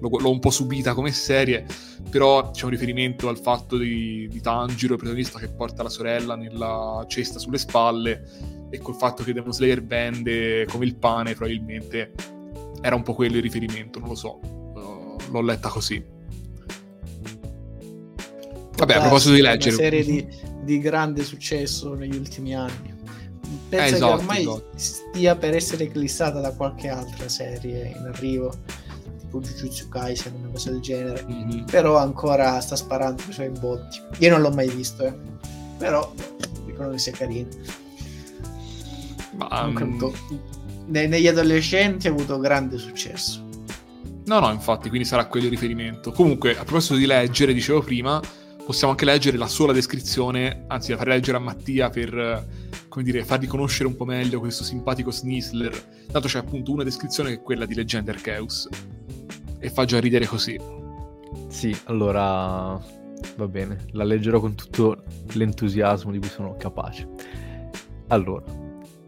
L'ho, l'ho, un po' subita come serie, però c'è un riferimento al fatto di, di Tanjiro, il protagonista che porta la sorella nella cesta sulle spalle, e col fatto che Demon Slayer vende come il pane, probabilmente era un po' quello il riferimento, non lo so. L'ho letta così. Vabbè, a proposito di leggere.
Una serie di, di grande successo negli ultimi anni. Penso
Eh, esatto,
che ormai
esatto.
stia per essere eclissata da qualche altra serie in arrivo, tipo Jujutsu Kaisen, una cosa del genere.
Mhm.
Però ancora sta sparando i suoi botti. Io non l'ho mai visto, eh. però dicono che sia carino.
Ma,
Comunque ne- negli adolescenti ha avuto grande successo.
No, no, infatti, quindi sarà quello il riferimento. Comunque, a proposito di leggere, dicevo prima, possiamo anche leggere la sola descrizione, anzi la farei leggere a Mattia per, come dire, fargli conoscere un po' meglio questo simpatico Snisler. Tanto c'è appunto una descrizione che è quella di Legend Arceus. E fa già ridere così.
Sì, allora va bene, la leggerò con tutto l'entusiasmo di cui sono capace. Allora,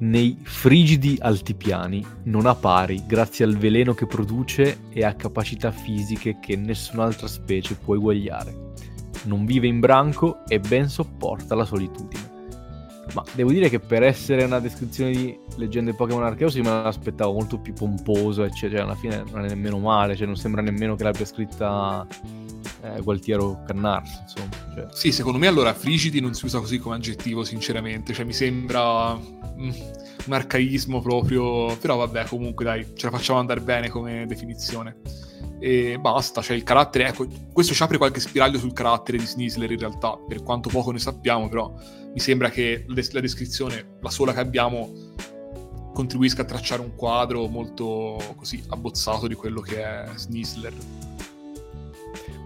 nei frigidi altipiani non ha pari grazie al veleno che produce e a capacità fisiche che nessun'altra specie può eguagliare. Non vive in branco e ben sopporta la solitudine. Ma devo dire che per essere una descrizione di leggende Pokémon Arceus io me l'aspettavo molto più pomposo, eccetera. Alla fine non è nemmeno male, cioè non sembra nemmeno che l'abbia scritta eh, Gualtiero Cannarsi, insomma. Cioè,
Sì, secondo me allora frigidi non si usa così come aggettivo, sinceramente. Cioè, mi sembra mm, un arcaismo proprio. Però vabbè, comunque dai, ce la facciamo andare bene come definizione. E basta, cioè il carattere, ecco, questo ci apre qualche spiraglio sul carattere di Snisler in realtà, per quanto poco ne sappiamo, però mi sembra che la descrizione, la sola che abbiamo, contribuisca a tracciare un quadro molto così abbozzato di quello che è Snisler.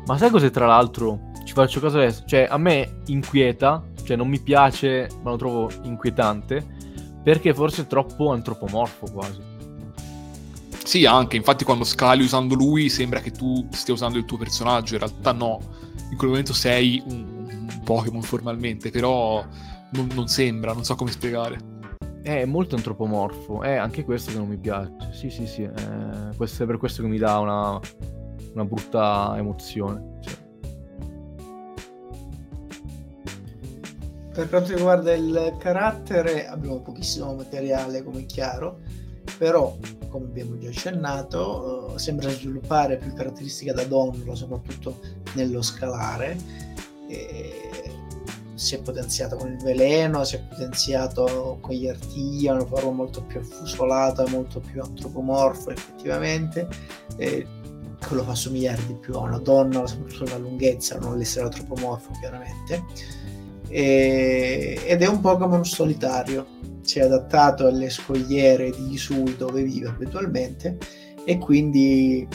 Ma sai cos'è tra l'altro? Ci faccio caso adesso. Cioè, a me inquieta, cioè non mi piace, ma lo trovo inquietante, perché forse è troppo antropomorfo quasi.
Sì, anche, infatti quando scali usando lui sembra che tu stia usando il tuo personaggio, in realtà no, in quel momento sei un, un Pokémon formalmente, però non, non sembra, non so come spiegare.
È molto antropomorfo, è anche questo che non mi piace. Sì, sì, sì, eh, questo è per questo che mi dà una, una brutta emozione. Sì.
Per quanto riguarda il carattere, abbiamo pochissimo materiale, come chiaro, però, come abbiamo già accennato, eh, sembra sviluppare più caratteristiche da donna, soprattutto nello scalare. E si è potenziato con il veleno, si è potenziato con gli artigli, una forma molto più affusolata, molto più antropomorfo effettivamente, e che lo fa somigliare di più a una donna, soprattutto la lunghezza, non l'essere antropomorfo chiaramente. E- ed è un Pokémon solitario si è adattato alle scogliere di Isui dove vive abitualmente e quindi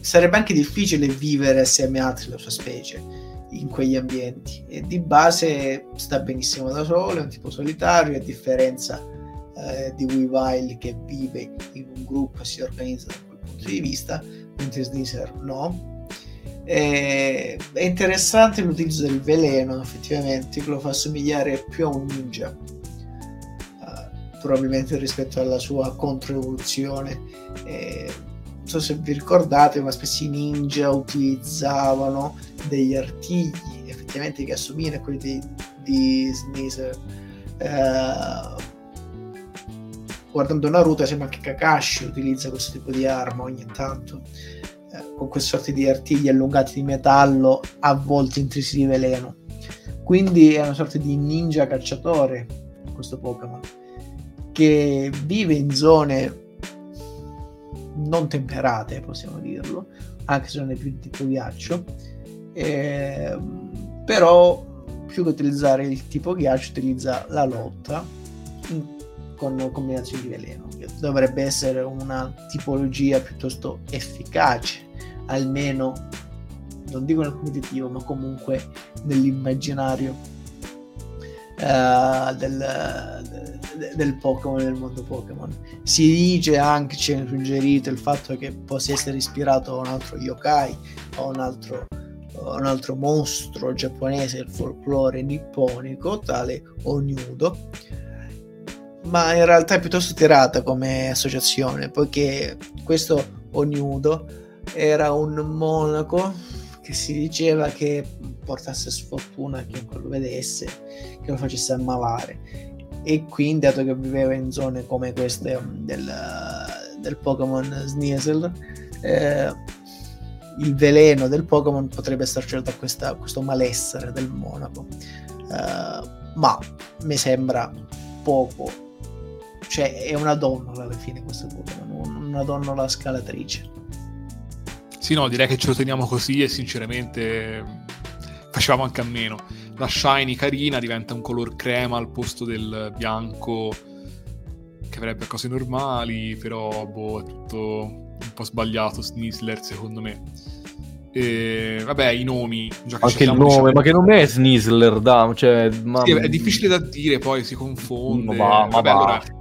sarebbe anche difficile vivere assieme a altri della sua specie in quegli ambienti. E di base sta benissimo da solo, è un tipo solitario a differenza eh, di Weavile che vive in un gruppo e si organizza da di vista mentre Sneasler no. E- è interessante l'utilizzo del veleno effettivamente che lo fa somigliare più a un ninja eh, probabilmente rispetto alla sua controevoluzione. Eh, non so se vi ricordate ma spesso i ninja utilizzavano degli artigli effettivamente che assomigliano a quelli di, di Sneasel. Eh, guardando Naruto sembra che Kakashi utilizza questo tipo di arma ogni tanto eh, con queste sorte di artigli allungati di metallo a volte intrisi di veleno. Quindi è una sorta di ninja cacciatore questo Pokémon che vive in zone non temperate, possiamo dirlo, anche se non è più di tipo ghiaccio. Ehm, però più che utilizzare il tipo ghiaccio utilizza la lotta con combinazioni di veleno, dovrebbe essere una tipologia piuttosto efficace, almeno non dico nel competitivo, ma comunque nell'immaginario eh, del, de- del Pokémon, del mondo Pokémon. Si dice anche, ci è suggerito il fatto che possa essere ispirato a un altro yokai, a un altro, un altro mostro giapponese del folklore nipponico, tale Onyudo ma in realtà è piuttosto tirata come associazione, poiché questo Ognudo era un monaco che si diceva che portasse sfortuna a chiunque lo vedesse, che lo facesse ammalare. E quindi, dato che viveva in zone come queste um, del, del Pokémon Sneasel, eh, il veleno del Pokémon potrebbe starci da questa, questo malessere del monaco. Uh, ma mi sembra poco. Cioè, è una donnola alla fine questo Pokémon, una donnola scalatrice.
Sì, no, direi che ce lo teniamo così e sinceramente facevamo anche a meno. La shiny carina diventa un color crema al posto del bianco che avrebbe cose normali, però boh, è tutto un po' sbagliato Snisler secondo me. E, vabbè, i nomi.
Già che Anche il nome, diciamo... ma che nome è Snisler? Da, cioè, ma...
sì, è difficile da dire, poi si confonde.
Ma, ma vabbè, va. Allora...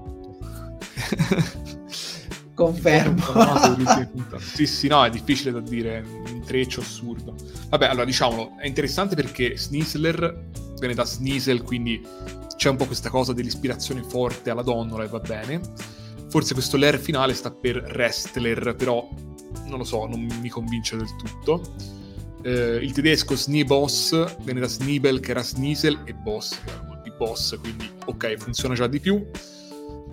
<laughs>
Confermo.
sì, sì, no, è difficile da dire, un intreccio assurdo. Vabbè, allora diciamolo, è interessante perché Snisler viene da Snisel, quindi c'è un po' questa cosa dell'ispirazione forte alla donnola e va bene Forse questo lair finale sta per wrestler, però non lo so, non mi convince del tutto. Eh, il tedesco Snieboss viene da Snibel che era Snisel e Boss che era di Boss, quindi ok, funziona già di più.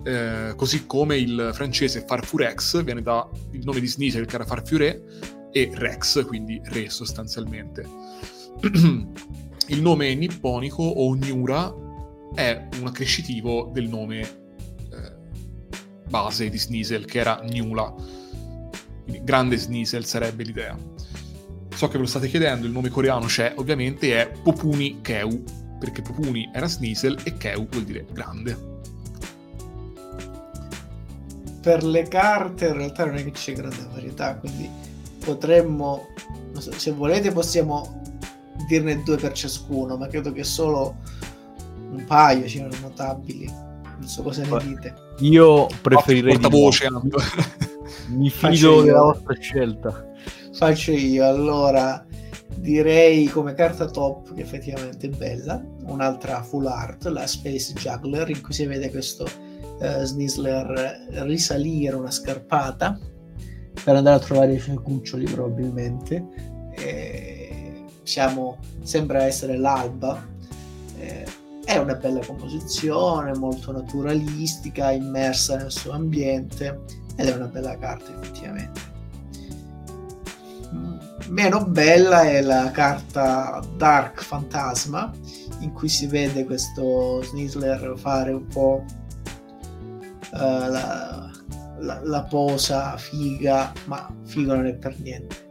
Eh, così come il francese Farfurex viene dal nome di Snisel che era Farfure e Rex, quindi re sostanzialmente. <clears throat> il nome nipponico o Nura è un accrescitivo del nome base di Sneasel, che era Nula. Quindi grande Sneasel sarebbe l'idea. So che ve lo state chiedendo, il nome coreano c'è, ovviamente è Popuni Keu, perché Popuni era Sneasel e Keu vuol dire grande.
Per le carte in realtà non è che c'è grande varietà, quindi potremmo, so, se volete possiamo dirne due per ciascuno, ma credo che solo un paio siano notabili non so cosa ne dite.
Io preferirei...
Portavoce. <laughs>
Mi fido della vostra scelta.
Faccio io, allora direi come carta top che effettivamente è bella un'altra full art la Space Juggler in cui si vede questo uh, Snisler risalire una scarpata per andare a trovare i suoi cuccioli probabilmente e siamo sembra essere l'alba eh, è una bella composizione, molto naturalistica, immersa nel suo ambiente ed è una bella carta effettivamente. Meno bella è la carta Dark Fantasma in cui si vede questo Snisler fare un po' la, la, la posa figa, ma figo non è per niente.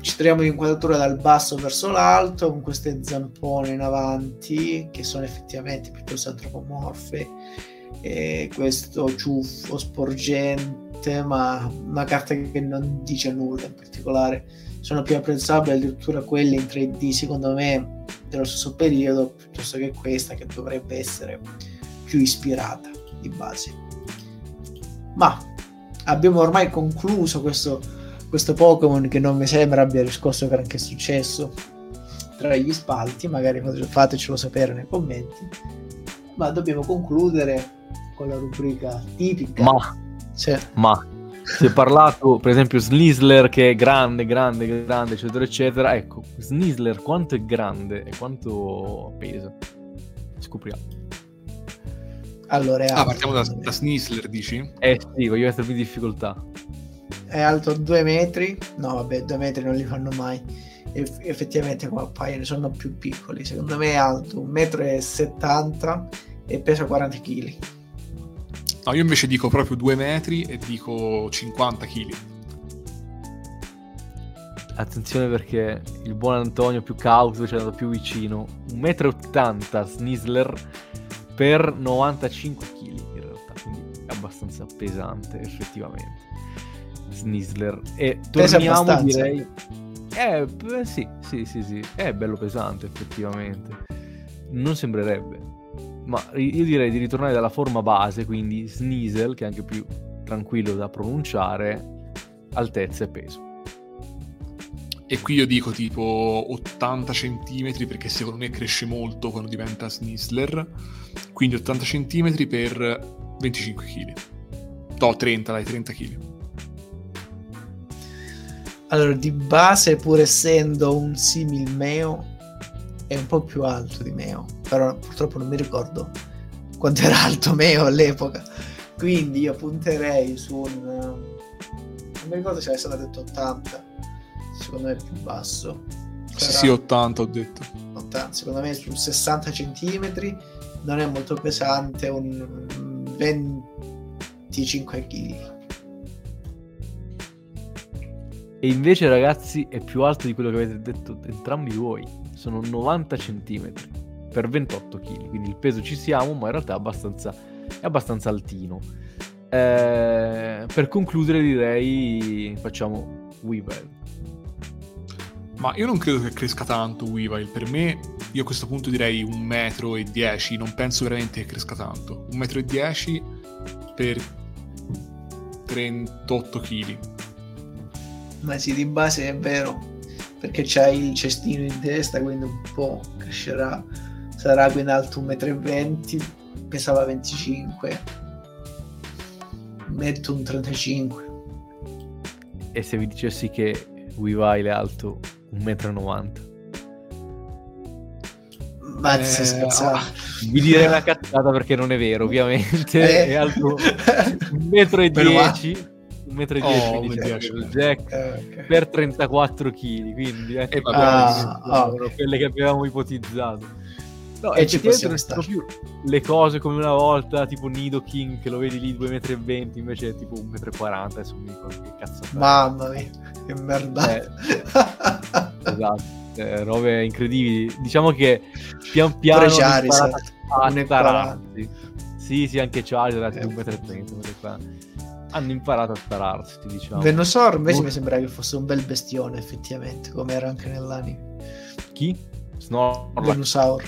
Ci troviamo in inquadratura dal basso verso l'alto con queste zampone in avanti che sono effettivamente piuttosto antropomorfe. E questo ciuffo sporgente ma una carta che non dice nulla in particolare. Sono più apprezzabili addirittura quelle in 3D secondo me dello stesso periodo piuttosto che questa che dovrebbe essere più ispirata di base ma abbiamo ormai concluso questo questo Pokémon che non mi sembra abbia riscosso granché successo tra gli spalti, magari fatecelo sapere nei commenti. Ma dobbiamo concludere con la rubrica tipica.
Ma, cioè. ma si è parlato, per esempio, Snisler che è grande, grande, grande, eccetera, eccetera. Ecco, Snisler quanto è grande e quanto pesa? Scopriamo.
Allora,
ah, partiamo da, da Snisler, dici?
Eh sì, voglio mettermi in difficoltà
è alto 2 metri, no vabbè 2 metri non li fanno mai, e effettivamente qua appaiono, sono più piccoli, secondo me è alto 1,70 m e pesa 40 kg.
No, io invece dico proprio 2 metri e dico 50 kg.
Attenzione perché il buon Antonio più cauto ci è andato più vicino. 1,80 m Snisler per 95 kg in realtà, quindi è abbastanza pesante effettivamente. Snisler. E torniamo, direi... Eh, sì, sì, sì, sì, è bello pesante effettivamente. Non sembrerebbe. Ma io direi di ritornare dalla forma base, quindi Snisel, che è anche più tranquillo da pronunciare, altezza e peso.
E qui io dico tipo 80 cm perché secondo me cresce molto quando diventa Snisler. Quindi 80 cm per 25 kg. No, 30, dai, 30 kg.
Allora, di base, pur essendo un simil Meo, è un po' più alto di Meo, però purtroppo non mi ricordo quanto era alto Meo all'epoca. Quindi io punterei su un... non mi ricordo se avesse detto 80, secondo me è più basso.
Sì, sì, 80 ho detto.
80, secondo me su 60 cm non è molto pesante, un 25 kg.
E invece, ragazzi, è più alto di quello che avete detto entrambi voi. Sono 90 cm per 28 kg. Quindi il peso ci siamo, ma in realtà è abbastanza, è abbastanza altino. Eh, per concludere, direi facciamo Weevil.
Ma io non credo che cresca tanto Weavile. Per me, io a questo punto direi un metro e dieci. Non penso veramente che cresca tanto. Un metro e dieci per 38 kg.
Ma sì, di base è vero. Perché c'hai il cestino in testa, quindi un po' crescerà. Sarà qui in alto 1,20 m. Pesava 25. Metto un 35.
E se vi dicessi che Weavile è alto 1,90 m.
Ma eh, scherzando?
Vi direi una cazzata perché non è vero, ovviamente. Eh. È alto 1,10 m. 1,10 m oh, il Jack eh, okay. per 34 kg quindi eh,
eh, ah,
ah, quelle che avevamo ipotizzato no, e ci non sono più le cose come una volta tipo Nido King che lo vedi lì 2,20 m invece è tipo 1,40 m adesso mi ricordo che cazzo
mamma mia che merda
eh, esatto eh, robe incredibili. Diciamo che pian piano hanno imparato sì sì anche Charizard eh. 1,30 m hanno imparato a tararsi diciamo.
Venusaur invece mi sembra che fosse un bel bestione effettivamente come era anche nell'anime.
Chi?
Snorlax. Venusaur.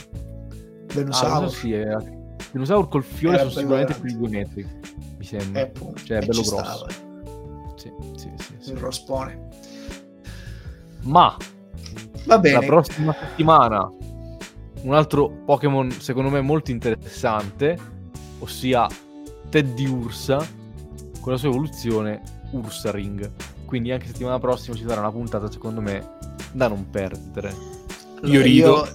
Venusaur. ah, sì, era... Venusaur col fiore era sono sicuramente più di due metri mi sembra.
Eh,
cioè è bello grosso.
stava.
sì, sì, sì, sì.
il rospone.
Ma
Va bene.
la prossima settimana un altro Pokémon secondo me molto interessante, ossia Teddy Ursa con la sua evoluzione Ursaring. Quindi anche settimana prossima ci sarà una puntata secondo me da non perdere.
Io rido,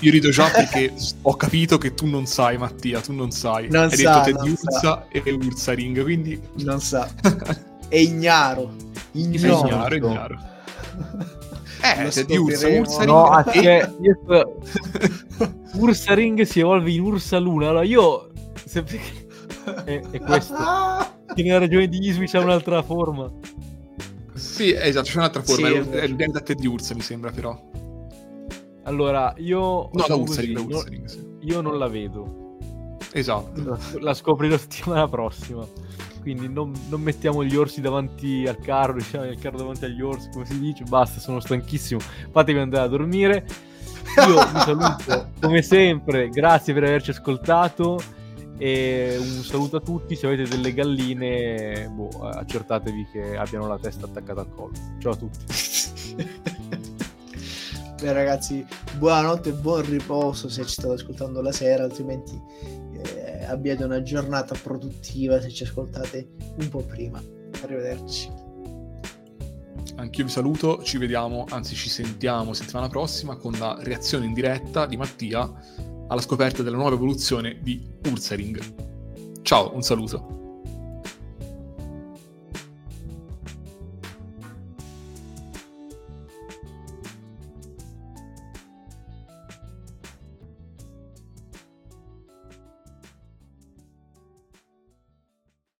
io rido già perché ho capito che tu non sai, Mattia, tu non sai.
Non
Hai
sa,
detto Teddy Ursa e Ursaring, quindi...
Non sa. <laughs> È ignaro.
Ignaro, ignaro. ignaro. Eh, se di Ursa, Ursa
no, ah. <laughs> <laughs> Ursa Ring si evolve in Ursa Luna. Allora io... Se... <laughs> è, è questo. che nella regione di Isui c'è un'altra forma.
Sì, esatto, c'è un'altra forma. Sì, è il Benedetta di Ursa, mi sembra, però.
Allora, io...
No, la Ursa, Ring, Ursa
Ring, sì. Io non la vedo.
Esatto.
La, la scoprirò settimana prossima quindi non, non, mettiamo gli orsi davanti al carro, diciamo il carro davanti agli orsi, come si dice, basta, sono stanchissimo, fatevi andare a dormire. Io vi saluto <laughs> come sempre, grazie per averci ascoltato e un saluto a tutti, se avete delle galline, boh, accertatevi che abbiano la testa attaccata al collo. Ciao a tutti. <laughs>
Beh ragazzi, buonanotte e buon riposo se ci state ascoltando la sera, altrimenti eh, abbiate una giornata produttiva se ci ascoltate un po' prima. Arrivederci.
Anch'io vi saluto, ci vediamo, anzi ci sentiamo settimana prossima con la reazione in diretta di Mattia alla scoperta della nuova evoluzione di Ursaring. Ciao, un saluto.